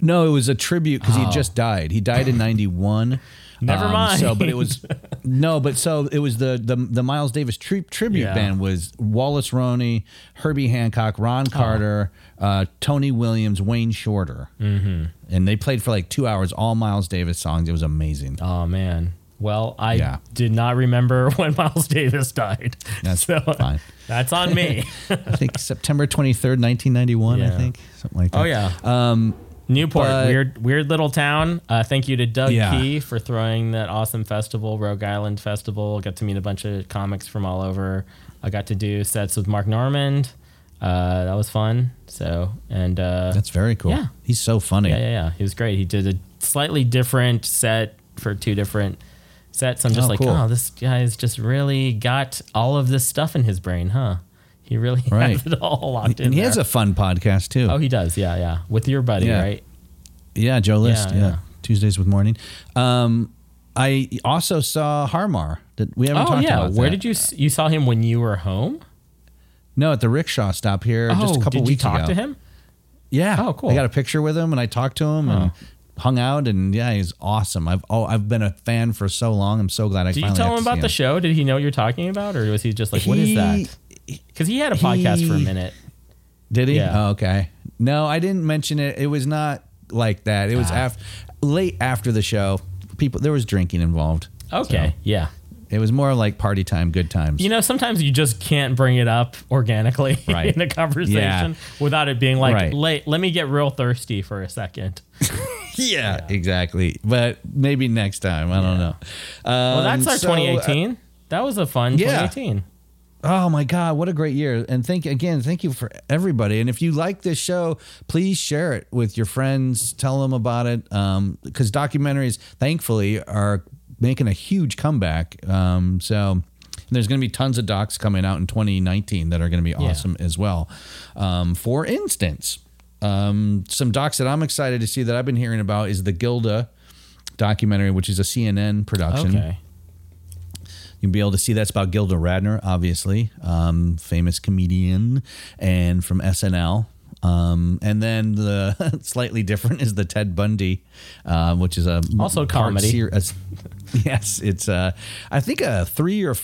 No, it was a tribute because he just died. He died in '91. Never mind. So, but it was no, but so it was the the the Miles Davis tri- tribute Yeah. band was Wallace Roney, Herbie Hancock, Ron Carter, uh, Tony Williams, Wayne Shorter, mm-hmm. and they played for like two hours, all Miles Davis songs. It was amazing. Oh man. Well, I Yeah. did not remember when Miles Davis died. That's So, fine. That's on me. I think September twenty third, nineteen ninety one. I Yeah. think something like that. oh yeah. Um, Newport, but- weird, weird little town. Uh, thank you to Doug Yeah. Key for throwing that awesome festival, Rogue Island Festival. Got to meet a bunch of comics from all over. I got to do sets with Mark Normand. Uh, that was fun. So and uh, That's very cool. Yeah. He's so funny. yeah, yeah, yeah. He was great. He did a slightly different set for two different sets. I'm just Oh, like, cool. oh, this guy's just really got all of this stuff in his brain, huh? He really Right. has it all locked in. And he has a fun podcast too. oh, he does. Yeah, yeah. With your buddy, Yeah. right? Yeah, Joe List. Yeah, Yeah. Tuesdays with Morning. Um, I also saw Harmar. That we haven't Oh talked yeah. about. Where that. did you you saw him when you were home? No, at the rickshaw stop here just a oh, couple did weeks you talk ago. to him? Yeah. Oh, cool. I got a picture with him and I talked to him and hung out and yeah, he's awesome. I've oh I've been a fan for so long. I'm so glad I Did you tell him about the show? Did he know what you're talking about, or was he just like, "What is that?" Because he had a podcast for a minute. Did he? Yeah. Oh, okay. No, I didn't mention it. It was not like that. It was Ah. af- late after the show. People there was drinking involved. Okay, yeah. It was more like party time, good times. You know, sometimes you just can't bring it up organically Right. in a conversation Yeah. without it being like, Right. "Let let me get real thirsty for a second. yeah, exactly. But maybe next time. I don't know. Well, Um, that's our so, uh, 2018. that was a fun yeah. 2018. Oh my God, what a great year. And thank you again, thank you for everybody. And if you like this show, please share it with your friends, tell them about it. Um, because documentaries, thankfully, are making a huge comeback. Um, so there's going to be tons of docs coming out in 2019 that are going to be awesome as well. Um, for instance, um, some docs that I'm excited to see that I've been hearing about is the Gilda documentary, which is a CNN production. Okay. You'll be able to see that's about Gilda Radner, obviously, um, famous comedian, and from SNL. Um, and then the slightly different is the Ted Bundy, uh, which is a Also comedy. ser- a- yes, it's uh, I think a three or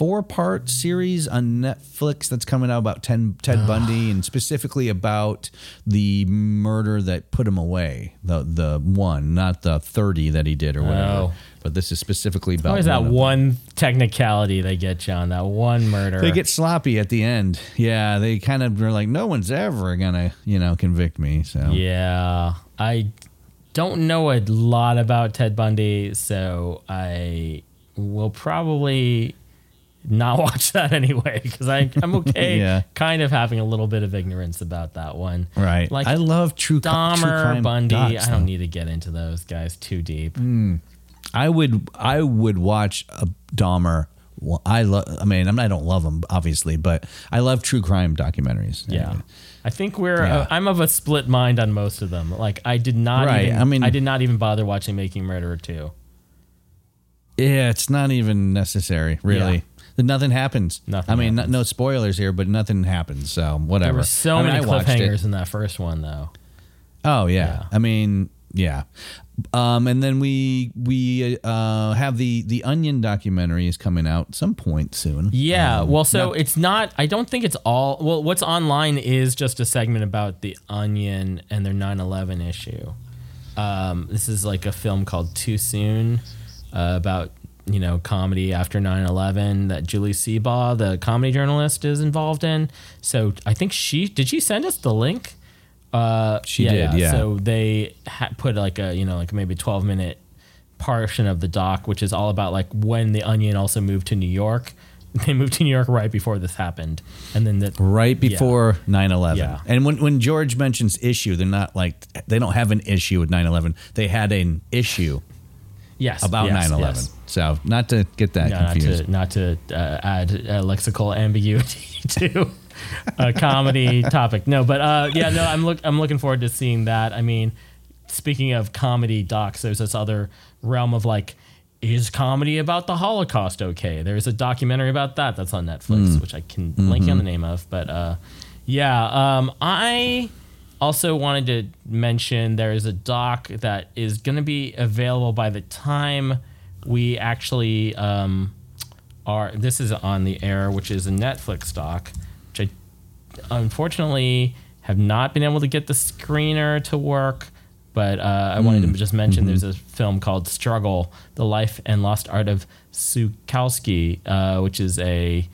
four part series on Netflix that's coming out about Ted, Ted Bundy and specifically about the murder that put him away. The the one, not the thirty that he did or whatever. Oh. But this is specifically about Always that one technicality they get you on that one murder. They get sloppy at the end. Yeah, they kind of are like, no one's ever gonna, you know, convict me. So Yeah, I don't know a lot about Ted Bundy, so I will probably not watch that anyway because I'm okay Yeah. kind of having a little bit of ignorance about that one. right. Like I love true, true Dahmer, crime Bundy. docs, I don't need to get into those guys too deep. I would, I would watch a Dahmer. Well, I love. I mean, I'm, I don't love them obviously, but I love true crime documentaries. Yeah. I think we're. Yeah. Uh, I'm of a split mind on most of them. Like I did not. Right, Even, I mean- I did not even bother watching Making Murderer two. Yeah, it's not even necessary, really. Yeah. Nothing happens. Nothing I mean, no, happens. no spoilers here, but nothing happens. So whatever. There were so I mean, many I cliffhangers in that first one, though. Oh yeah. Yeah. I mean, yeah. Um, and then we we uh, have the the Onion documentary is coming out some point soon. Yeah. Um, well, so not- it's not. I don't think it's all. Well, what's online is just a segment about the Onion and their 9/11 issue. Um, this is like a film called Too Soon uh, about you know comedy after 9/11 that Julie Seabaugh, the comedy journalist, is involved in. So I think she did. She send us the link. Uh, She did, yeah. So they ha- put like a you know like maybe 12 minute portion of the doc, which is all about like when the Onion also moved to New York. They moved to New York right before this happened, and then the right before 9-11 Yeah. and when, when george mentions issue they're not like they don't have an issue with 9-11 they had an issue yes about yes, 9-11 yes. so not to get that No, not confused to not to uh, add uh, lexical ambiguity to a comedy topic. No, but uh, yeah, no, I'm look I'm looking forward to seeing that. I mean, speaking of comedy docs, there's this other realm of like, is comedy about the Holocaust okay? There's a documentary about that that's on Netflix, which I can link you on the name of. But uh, yeah, um, I also wanted to mention there is a doc that is going to be available by the time we actually um, are. This is on the air, which is a Netflix doc, which I unfortunately have not been able to get the screener to work. But uh, I wanted to just mention there's a film called Struggle: The Life and Lost Art of Szukalski, uh, which is a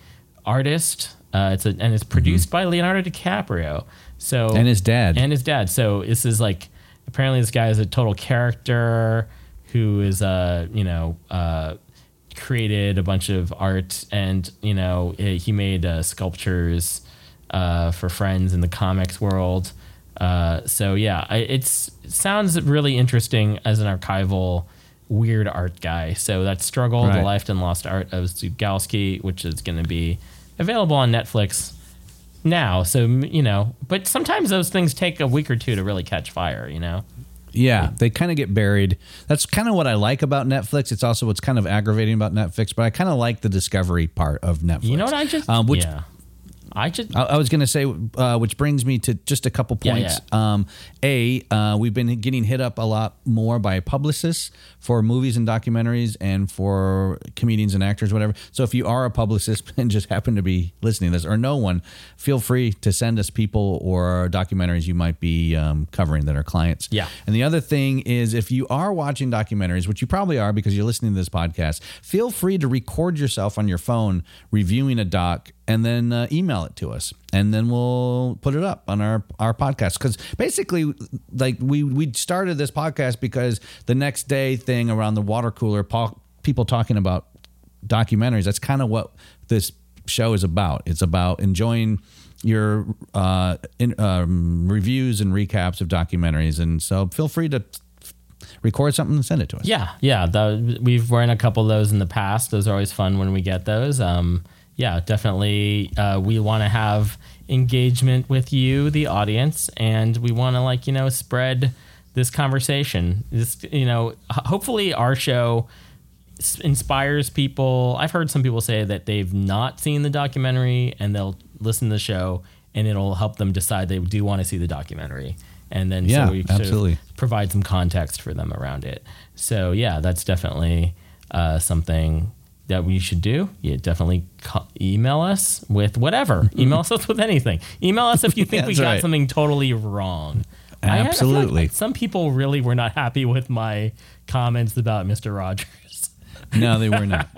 artist. Uh, it's a, and it's produced by Leonardo DiCaprio. So And his dad. and his dad. So this is like apparently this guy is a total character who is uh you know uh created a bunch of art and you know he made uh, sculptures uh, for friends in the comics world. Uh, so yeah, I, it's it sounds really interesting as an archival weird art guy. So that struggle, the life and lost art of Szukalski, which is going to be available on Netflix now. So you know, but sometimes those things take a week or two to really catch fire. You know. Yeah, they kind of get buried. That's kind of what I like about Netflix. It's also what's kind of aggravating about Netflix, but I kind of like the discovery part of Netflix. You know what I just? Um, which yeah. I just. I, I was going to say, uh, which brings me to just a couple Yeah, points. Um, a, uh, we've been getting hit up a lot more by publicists for movies and documentaries and for comedians and actors, whatever. So if you are a publicist and just happen to be listening to this, or no one, feel free to send us people or documentaries you might be um, covering that are clients. Yeah. And the other thing is, if you are watching documentaries, which you probably are because you're listening to this podcast, feel free to record yourself on your phone reviewing a doc and then uh, email it to us, and then we'll put it up on our our podcast. Because basically, like we we started this podcast because the next day thing around the water cooler, people talking about documentaries. That's kind of what this show is about. It's about enjoying your uh, in, um, reviews and recaps of documentaries, and so feel free to record something and send it to us. Yeah, yeah. The, we've run a couple of those in the past. Those are always fun when we get those. Um, yeah, definitely. Uh, we want to have engagement with you, the audience, and we want to like you know spread this conversation. This you know, hopefully our show inspires people. I've heard some people say that they've not seen the documentary and they'll listen to the show and it'll help them decide they do want to see the documentary. And then yeah, so we absolutely. provide some context for them around it. So yeah, that's definitely uh, something that we should do. You definitely email us with whatever. email us with anything. Email us if you think we got right. something totally wrong. Absolutely. Like some people really were not happy with my comments about Mr. Rogers. No, they were not.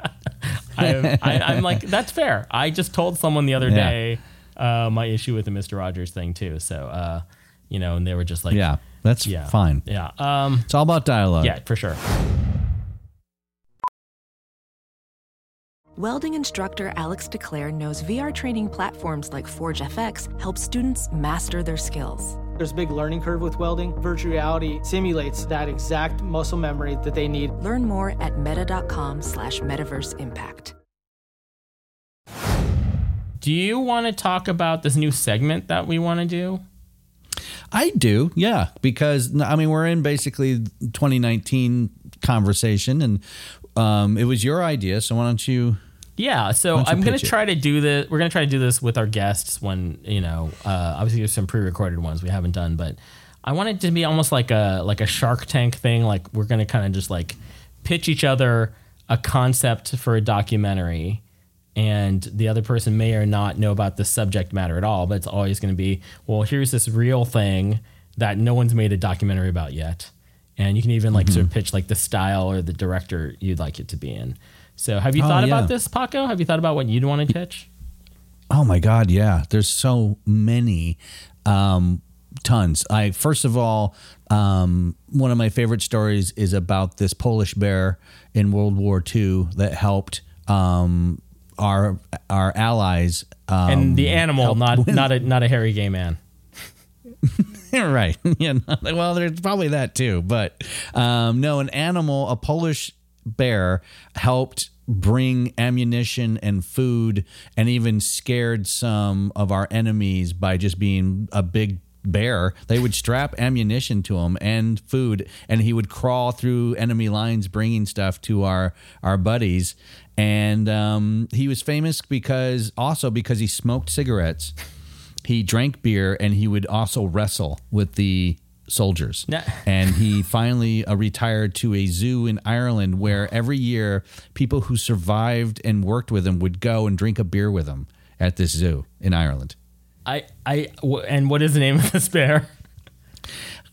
I, I, am like, that's fair. I just told someone the other Yeah. day uh, my issue with the Mr. Rogers thing too. So, uh, you know, and they were just like, yeah, that's yeah, fine. yeah, um, It's all about dialogue. yeah, for sure. Welding instructor Alex DeClaire knows VR training platforms like Forge FX help students master their skills. There's a big learning curve with welding. Virtual reality simulates that exact muscle memory that they need. Learn more at meta.com slash metaverse impact. Do you want to talk about this new segment that we want to do? I do, yeah, because I mean we're in basically 2019 conversation, and um, it was your idea. So why don't you? Yeah, so I'm gonna it? try to do this. We're gonna try to do this with our guests when you know. Uh, obviously, there's some pre-recorded ones we haven't done, but I want it to be almost like a like a Shark Tank thing. Like we're gonna kind of just like pitch each other a concept for a documentary, and the other person may or not know about the subject matter at all. But it's always gonna be, well, here's this real thing that no one's made a documentary about yet, and you can even like Mm-hmm. sort of pitch like the style or the director you'd like it to be in. So, have you Oh, thought yeah. about this, Paco? Have you thought about what you'd want to catch? Oh my God, yeah. There's so many, um, tons. I first of all, um, one of my favorite stories is about this Polish bear in World War II that helped um, our our allies. Um, and the animal, not win- not a not a hairy gay man. right. Yeah. not- Well, there's probably that too, but um, no, an animal, a Polish bear, helped bring ammunition and food, and even scared some of our enemies by just being a big bear. They would strap ammunition to him and food, and he would crawl through enemy lines, bringing stuff to our our buddies. And um, he was famous because also because he smoked cigarettes he drank beer and he would also wrestle with the soldiers. And he finally uh, retired to a zoo in Ireland where every year people who survived and worked with him would go and drink a beer with him at this zoo in Ireland. I I w- and what is the name of this bear?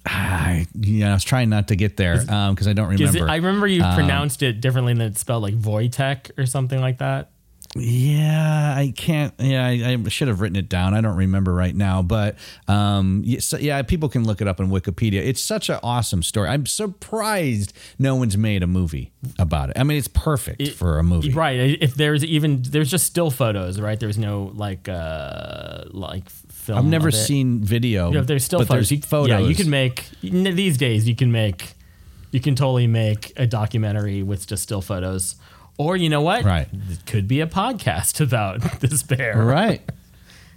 I, yeah, I was trying not to get there because I don't remember. it, I remember you Um, pronounced it differently than it's spelled, like Wojtek or something like that. Yeah, I can't. Yeah, I, I should have written it down. I don't remember right now, but um, yeah, so- yeah, people can look it up on Wikipedia. It's such an awesome story. I'm surprised no one's made a movie about it. I mean, it's perfect for a movie. Right. If there's even there's just still photos, right? There's no like uh like film. I've never seen video. Yeah, there's still photos. There's You- photos. Yeah, you can make these days. You can make, you can totally make a documentary with just still photos, or you know what? Right. it could be a podcast about this bear. right.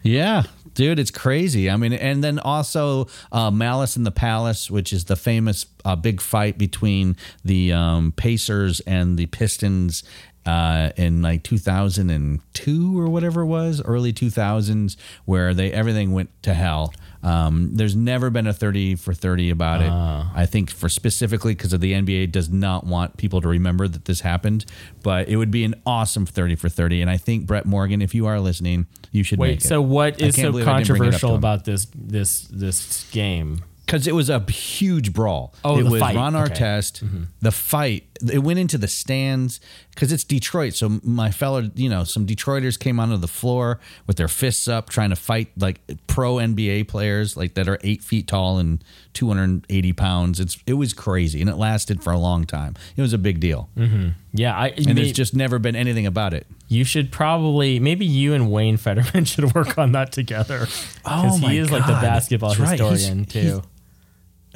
Yeah, dude, it's crazy. I mean, and then also uh, Malice in the Palace, which is the famous uh, big fight between the um, Pacers and the Pistons uh, in like 2002 or whatever it was, early 2000s, where they everything went to hell. Um, there's never been a 30 for 30 about it. I think for specifically because of the NBA does not want people to remember that this happened, but it would be an awesome 30 for 30. And I think Brett Morgen, if you are listening, you should Wait. So what I so believe I didn't bring it up to controversial about this this this game? because it was a huge brawl. Oh, it the was fight. Ron Okay. Mm-hmm. Artest. The fight. It went into the stands because it's Detroit. So my fellow, you know, some Detroiters came onto the floor with their fists up, trying to fight like pro NBA players, like that are eight feet tall and 280 pounds. It's it was crazy, and it lasted for a long time. It was a big deal, mm-hmm. Yeah, I and there's just never been anything about it. you should probably maybe you and Wayne Federman should work on that together. Oh my he is like the basketball That's right. Historian too.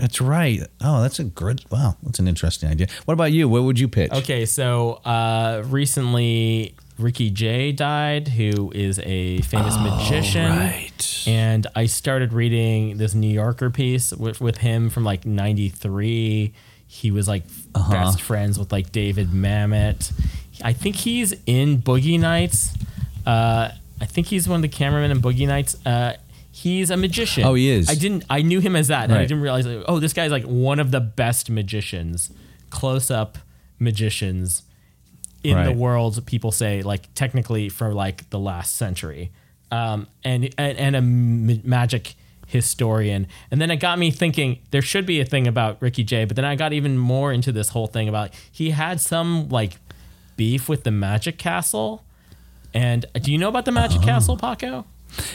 That's right. Oh, that's a good. Wow, that's an interesting idea. What about you? What would you pitch? Okay, so uh, recently Ricky Jay died, who is a famous magician. Oh, right. And I started reading this New Yorker piece with, with him from like 93. He was like Uh-huh. best friends with like David Mamet. I think he's in Boogie Nights. Uh, I think he's one of the cameramen in Boogie Nights. Uh, he's a magician. Oh, he is. I didn't. I knew him as that. And I Right. didn't realize. Like, oh, this guy's like one of the best magicians, close-up magicians in the Right. world. People say like technically for like the last century, um, and and, and a m- magic historian. And then it got me thinking there should be a thing about Ricky Jay. But then I got even more into this whole thing about he had some like beef with the Magic Castle. And do you know about the Magic Castle, Paco?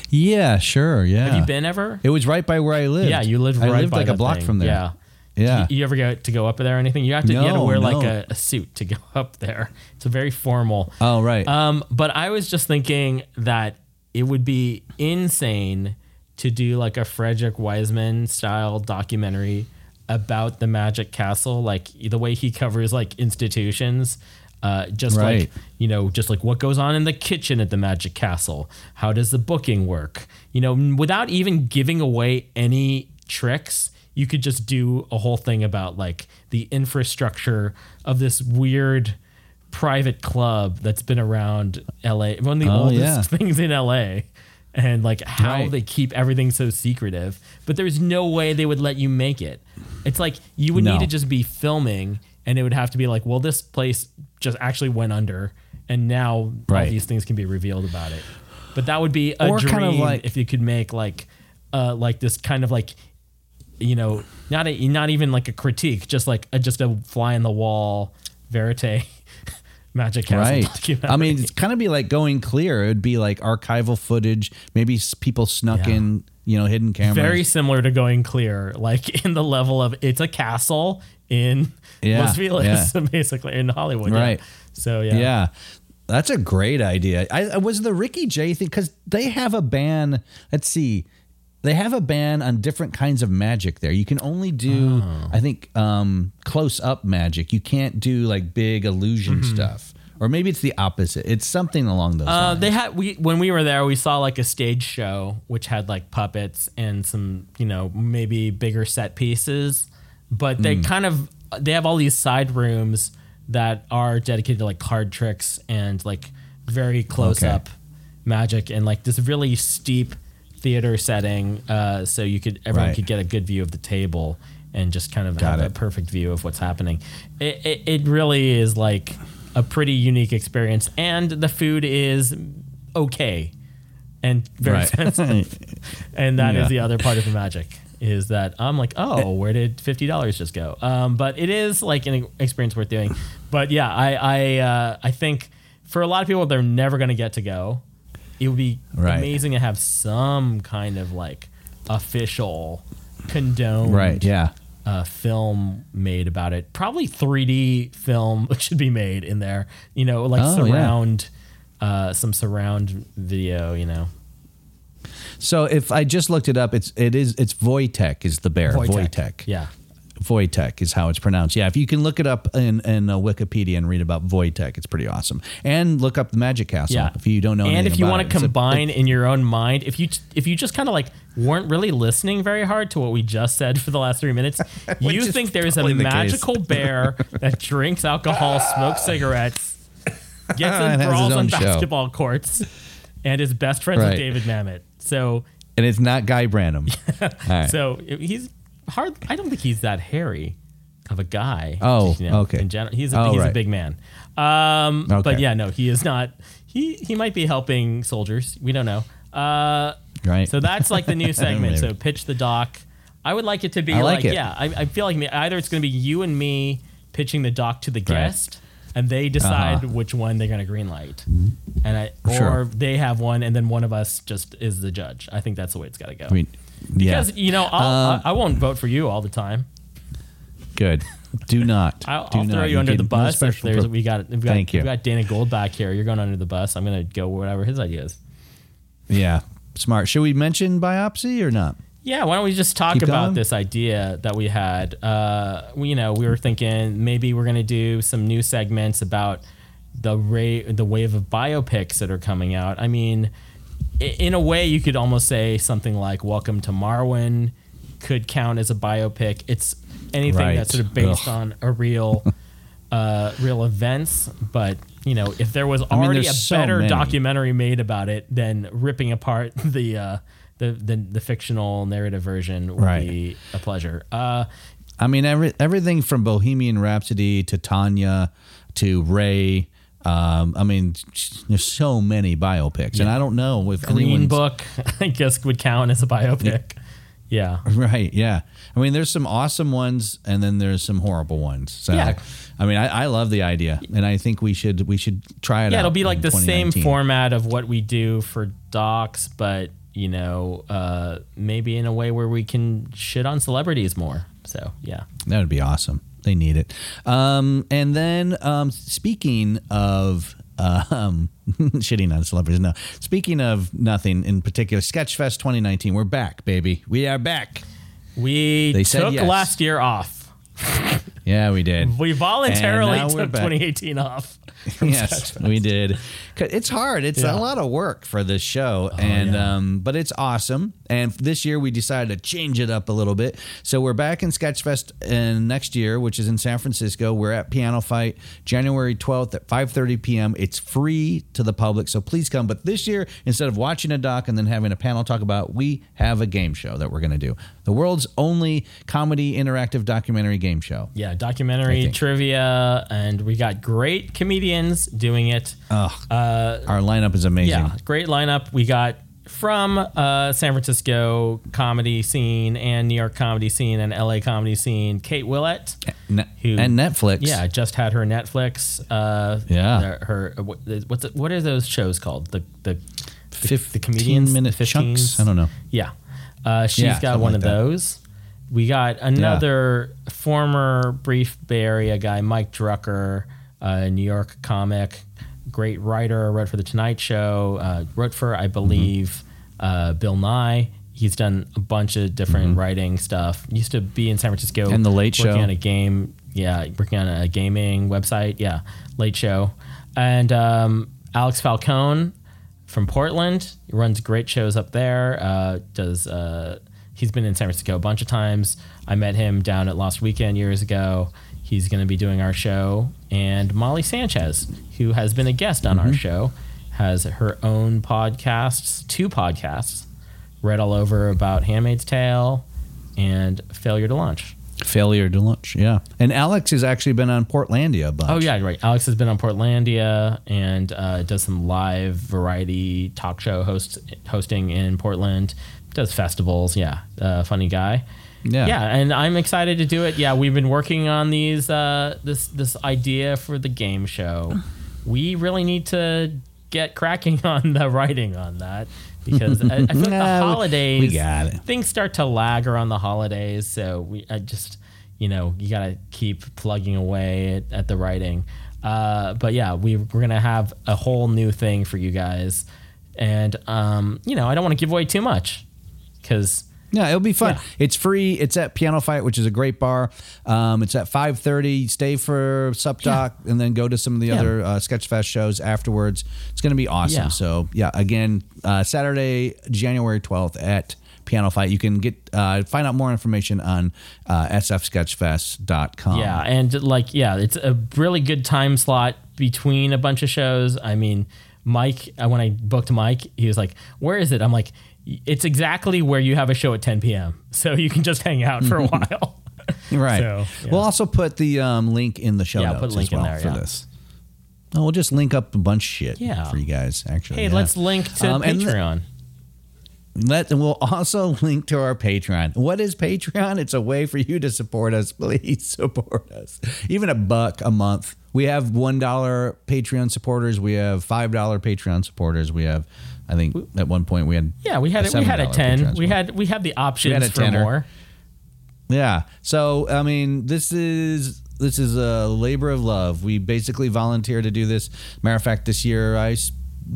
Yeah, sure. Yeah. Have you been ever? It was right by where I lived. Yeah, you lived I right lived like a block thing. from there. Yeah. Yeah. You, you ever get to go up there or anything? You have to, no, you have to No, wear like a, a suit to go up there. It's a very formal. Oh, right. Um, but I was just thinking that it would be insane to do like a Frederick Wiseman style documentary about the Magic Castle, like the way he covers like institutions. Uh, just Right. like you know, just like what goes on in the kitchen at the Magic Castle. How does the booking work? You know, without even giving away any tricks, you could just do a whole thing about like the infrastructure of this weird private club that's been around LA, one of the Oh, oldest yeah. things in LA. And like how Right. they keep everything so secretive, but there's no way they would let you make it. It's like you would No. need to just be filming, and it would have to be like, well, this place just actually went under, and now all Right. these things can be revealed about it. But that would be a Or dream kind of like- if you could make like, uh, like this kind of like, you know, not a not even like a critique, just like a, just a fly in the wall verite magic castle Right. documentary. I mean, it's kind of be like going clear. It would be like archival footage. Maybe people snuck Yeah. in, you know, hidden cameras. very similar to going clear, like in the level of it's a castle in Yeah, Los Feliz, yeah. basically in Hollywood. yeah. Right. So yeah. yeah. That's a great idea. I, I was the Ricky Jay thing because they have a ban. Let's see, they have a ban on different kinds of magic. There, you can only do, Oh. I think, um, close up magic. You can't do like big illusion stuff, or maybe it's the opposite. It's something along those. Uh, lines. they had we when we were there, we saw like a stage show which had like puppets and some you know maybe bigger set pieces, but they kind of they have all these side rooms that are dedicated to like card tricks and like very close Okay. up magic and like this really steep theater setting, uh, so you could everyone Right. could get a good view of the table and just kind of Got have a it. perfect view of what's happening. It, it, it really is like a pretty unique experience, and the food is okay and very Right. expensive. and that is Yeah. the other part of the magic is that I'm like, oh, where did fifty dollars just go? Um, but it is like an experience worth doing. But yeah, I I uh, I think for a lot of people, they're never going to get to go. It would be Right. amazing to have some kind of like official condoned right. Yeah. Uh, film made about it. Probably 3D film should be made in there. You know, like Oh, yeah. surround, uh, some surround video. You know, So if I just looked it up, it's it is it's Voitech is the bear. Voitech. Yeah, Voitech is how it's pronounced. Yeah, if you can look it up in, in uh, Wikipedia and read about Voitech, it's pretty awesome. And look up the Magic Castle yeah. if you don't know. and if you want to It's a- combine in your own mind, if you if you just kind of like weren't really listening very hard to what we just said for the last three minutes, you think there's a the magical bear that drinks alcohol, smokes cigarettes, gets in brawls on show. basketball courts, and is best friends Right. with David Mamet. So and it's not Guy Branum. All right. So he's hard. I don't think he's that hairy of a guy. Oh, okay. In general, he's a, Oh, he's a big man. Um, okay. but yeah, no, he is not. He he might be helping soldiers. We don't know. Uh, Right. So that's like the new segment. So pitch the doc. I would like it to be I like like, yeah. I, I feel like me, either it's going to be you and me pitching the doc to the guest, and they decide Uh-huh. which one they're going to green light, and I or Sure. they have one, and then one of us just is the judge. I think that's the way it's got to go. I mean, because you know, I'll, I, I won't vote for you all the time. good. Do not. I'll, Do I'll throw not. you under get the no bus. If special there's, pro- we got we've got Thank you. we've got Dana Gold back here. You're going under the bus. I'm going to go whatever his idea is. yeah, smart. Should we mention biopsy or not? Yeah, why don't we just talk Keep about going. this idea that we had? Uh, we, you know, we were thinking maybe we're going to do some new segments about the ra- the wave of biopics that are coming out. I mean, in a way, you could almost say something like "Welcome to Marwen" could count as a biopic. It's anything Right. that's sort of based Ugh. on a real, uh, real events. But you know, if there was mean, already a so better many. documentary made about it, then ripping apart the uh, the, the the fictional narrative version would Right. be a pleasure. Uh, I mean, every, everything from Bohemian Rhapsody to Tonya to Ray. Um, I mean, there's so many biopics, and I don't know if Green Book, I guess, would count as a biopic. Yeah. Right. Yeah. I mean, there's some awesome ones, and then there's some horrible ones. So, Yeah. I mean, I, I love the idea, and I think we should we should try it. Yeah, it'll be like the same format of what we do for docs, but you know, uh, maybe in a way where we can shit on celebrities more. So yeah. That would be awesome. They need it. Um, and then um, speaking of uh, um, shitting on celebrities, no. Speaking of nothing in particular, Sketchfest 2019. We're back, baby. We are back. We They took yes. last year off. Yeah, we did. We voluntarily took back. 2018 off. yes, we did. It's hard. It's Yeah. Oh, a lot of work for this show, and um, but it's awesome. And this year we decided to change it up a little bit. So we're back in Sketchfest and next year, which is in San Francisco. We're at Piano Fight January 12th at 5:30 p.m. It's free to the public, so please come. But this year, instead of watching a doc and then having a panel talk about, we have a game show that we're going to do. The world's only comedy interactive documentary game show. Yeah, documentary trivia, and we got great comedians doing it. Ugh, our lineup is amazing. Uh, Yeah, great lineup. We got from uh, San Francisco comedy scene and New York comedy scene and LA comedy scene, Kate Willett. Who- and Netflix. Yeah, just had her Netflix. Uh, Yeah. Her, what- what's it, what are those shows called? The the the, 15 comedians, minute the 15s? chunks. I don't know. Yeah, uh, she's Yeah, got one like of that. those. We got another former brief Bay Area guy, Mike Drucker, a New York comic, great writer, wrote for the Tonight Show, uh, wrote for I believe uh, Bill Nye. He's done a bunch of different writing stuff. Used to be in San Francisco Mm-hmm. And The Late working Show. on a game. Yeah, working on a gaming website. Yeah, Late Show, and um, Alex Falcone from Portland. He runs great shows up there. Uh, does uh, he's been in San Francisco a bunch of times. I met him down at Lost Weekend years ago. He's going to be doing our show. And Molly Sanchez, who has been a guest on Mm-hmm. our show, has her own podcasts, two podcasts, read all over about Handmaid's Tale and Failure to Launch. Failure to launch. Yeah. And Alex has actually been on Portlandia a bunch. Oh yeah, right. Alex has been on Portlandia and uh, does some live variety talk show host hosting in Portland. Does festivals. Yeah, uh, funny guy. Yeah. yeah, and I'm excited to do it. Yeah, we've been working on these uh, this this idea for the game show. We really need to get cracking on the writing on that because I, I feel like the holidays we got it. things start to lag around the holidays. So we I just, you know, you got to keep plugging away at, at the writing. Uh, but yeah, we, we're going to have a whole new thing for you guys. And, um, you know, I don't want to give away too much because Yeah, it'll be fun. Yeah. It's free. It's at Piano Fight, which is a great bar. Um, it's at five thirty. Stay for Sup Doc, and then go to some of the Yeah. other uh, Sketchfest shows afterwards. It's going to be awesome. Yeah. So yeah, again, uh, Saturday, January twelfth at Piano Fight. You can get uh, find out more information on uh, sfsketchfest.com. Yeah, and like yeah, it's a really good time slot between a bunch of shows. I mean, Mike, uh, when I booked Mike, he was like, "Where is it?" I'm like, "It's exactly where you have a show at 10 p.m. So you can just hang out for a while." Right. So, yeah. We'll also put the um, link in the show Yeah, notes put a link as well in there, for yeah. this. Oh, we'll just link up a bunch of shit Yeah. for you guys. Actually, hey, yeah. let's link to Um, and Patreon. Let and we'll also link to our Patreon. What is Patreon? It's a way for you to support us. Please support us. Even a buck a month we have one dollar Patreon supporters. We have five dollar Patreon supporters. We have, I think, at one point we had Yeah, we had a it. We had a ten. Patreon We had we had the options had for more. Yeah. So I mean, this is this is a labor of love. We basically volunteer to do this. Matter of fact, this year I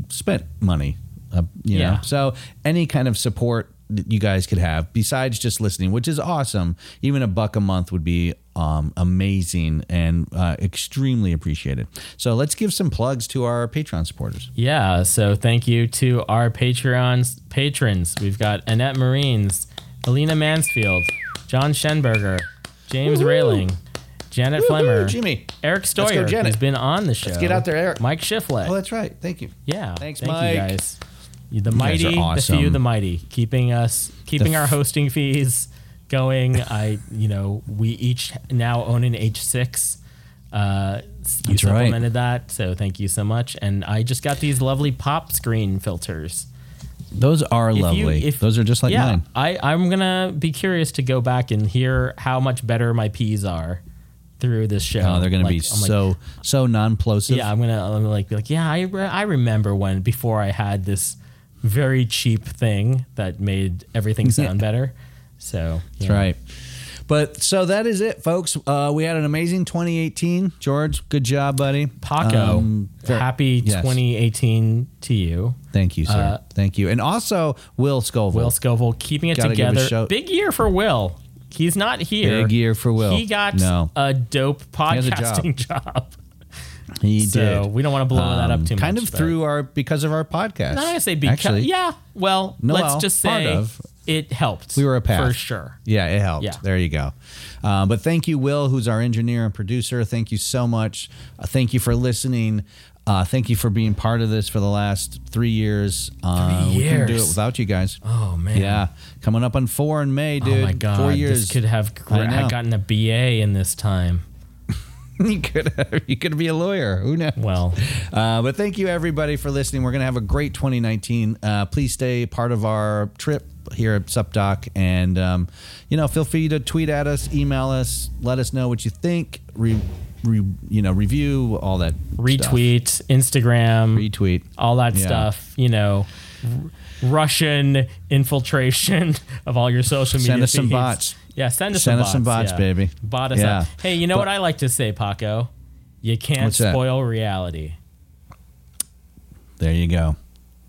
spent money. Uh, you know, Yeah. so any kind of support that you guys could have besides just listening, which is awesome. Even a buck a month would be um, amazing and uh, extremely appreciated. So let's give some plugs to our Patreon supporters. Yeah. So thank you to our Patreon's patrons. We've got Annette Marines, Alina Mansfield, John Schenberger, James Railing, Janet Flemmer, Jimmy. Eric go, Stoyer, Janet. who's been on the show. Let's get out there, Eric. Mike Shiflett. Oh, that's right. Thank you. Yeah. Thanks, Thank Mike. you guys. The mighty, are the few, the mighty, keeping us, keeping The our hosting fees going. I, you know, we each now own an H6. Uh, you That's right. supplemented that, so thank you so much. And I just got these lovely pop screen filters. Those are If you- lovely. if- Those are just like yeah, mine. I, I'm gonna be curious to go back and hear how much better my P's are through this show. Oh, they're going to be Like, I'm like, so so non-plosive. yeah, I'm gonna I'm like be like, yeah, I, re- I remember when before I had this very cheap thing that made everything sound better. So That's right. But so that is it, folks. Uh, we had an amazing 2018. George, good job, buddy. Paco, Um, happy yes. 2018 to you. Thank you, sir. uh, Thank you. And also, Will Scoville. Will Scoville keeping it Gotta together. Big year for Will. He's not here. Big year for Will. He got No. a dope has a podcasting job. He So did. we don't want to blow that up Um, too kind much. of through our because of our podcast. Not gonna say because. Actually, yeah. Well, No, let's just say of. it helped. We were a path. for sure. Yeah, it helped. Yeah. There you go. Uh, but thank you, Will, who's our engineer and producer. Thank you so much. Uh, thank you for listening. Uh, thank you for being part of this for the last three years. Uh, Three We couldn't do it without you guys. Oh man. Yeah, coming up on four in May, dude. Oh my god. four years. This could have gr- I know. gotten a BA in this time. you could you could be a lawyer. Who knows? Well, Uh, but thank you everybody for listening. We're gonna have a great 2019. Uh, please stay part of our trip here at SupDoc, and um, you know, feel free to tweet at us, email us, let us know what you think. Re, re, you know, review all that. retweet, Instagram, retweet. all that Yeah. stuff. You know, R- Russian infiltration of all your social media. Send us some bots. Yeah, send us some bots. Send some us some bots, yeah. baby. Bot us Yeah. up. Hey, you know But- what I like to say, Paco? You can't What's that? spoil reality. There you go.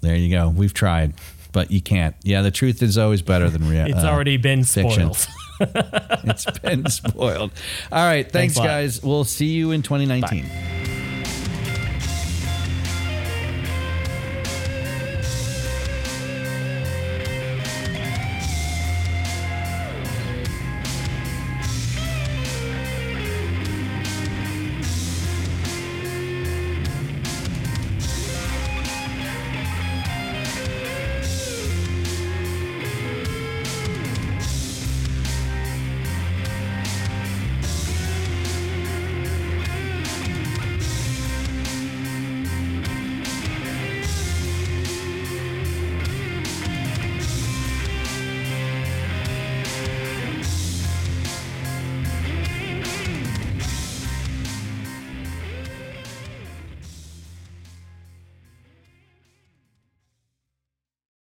There you go. We've tried, but you can't. Yeah, the truth is always better than reality. It's uh, already been fiction. spoiled. it's been spoiled. All right, thanks, Thanks guys. We'll see you in 2019.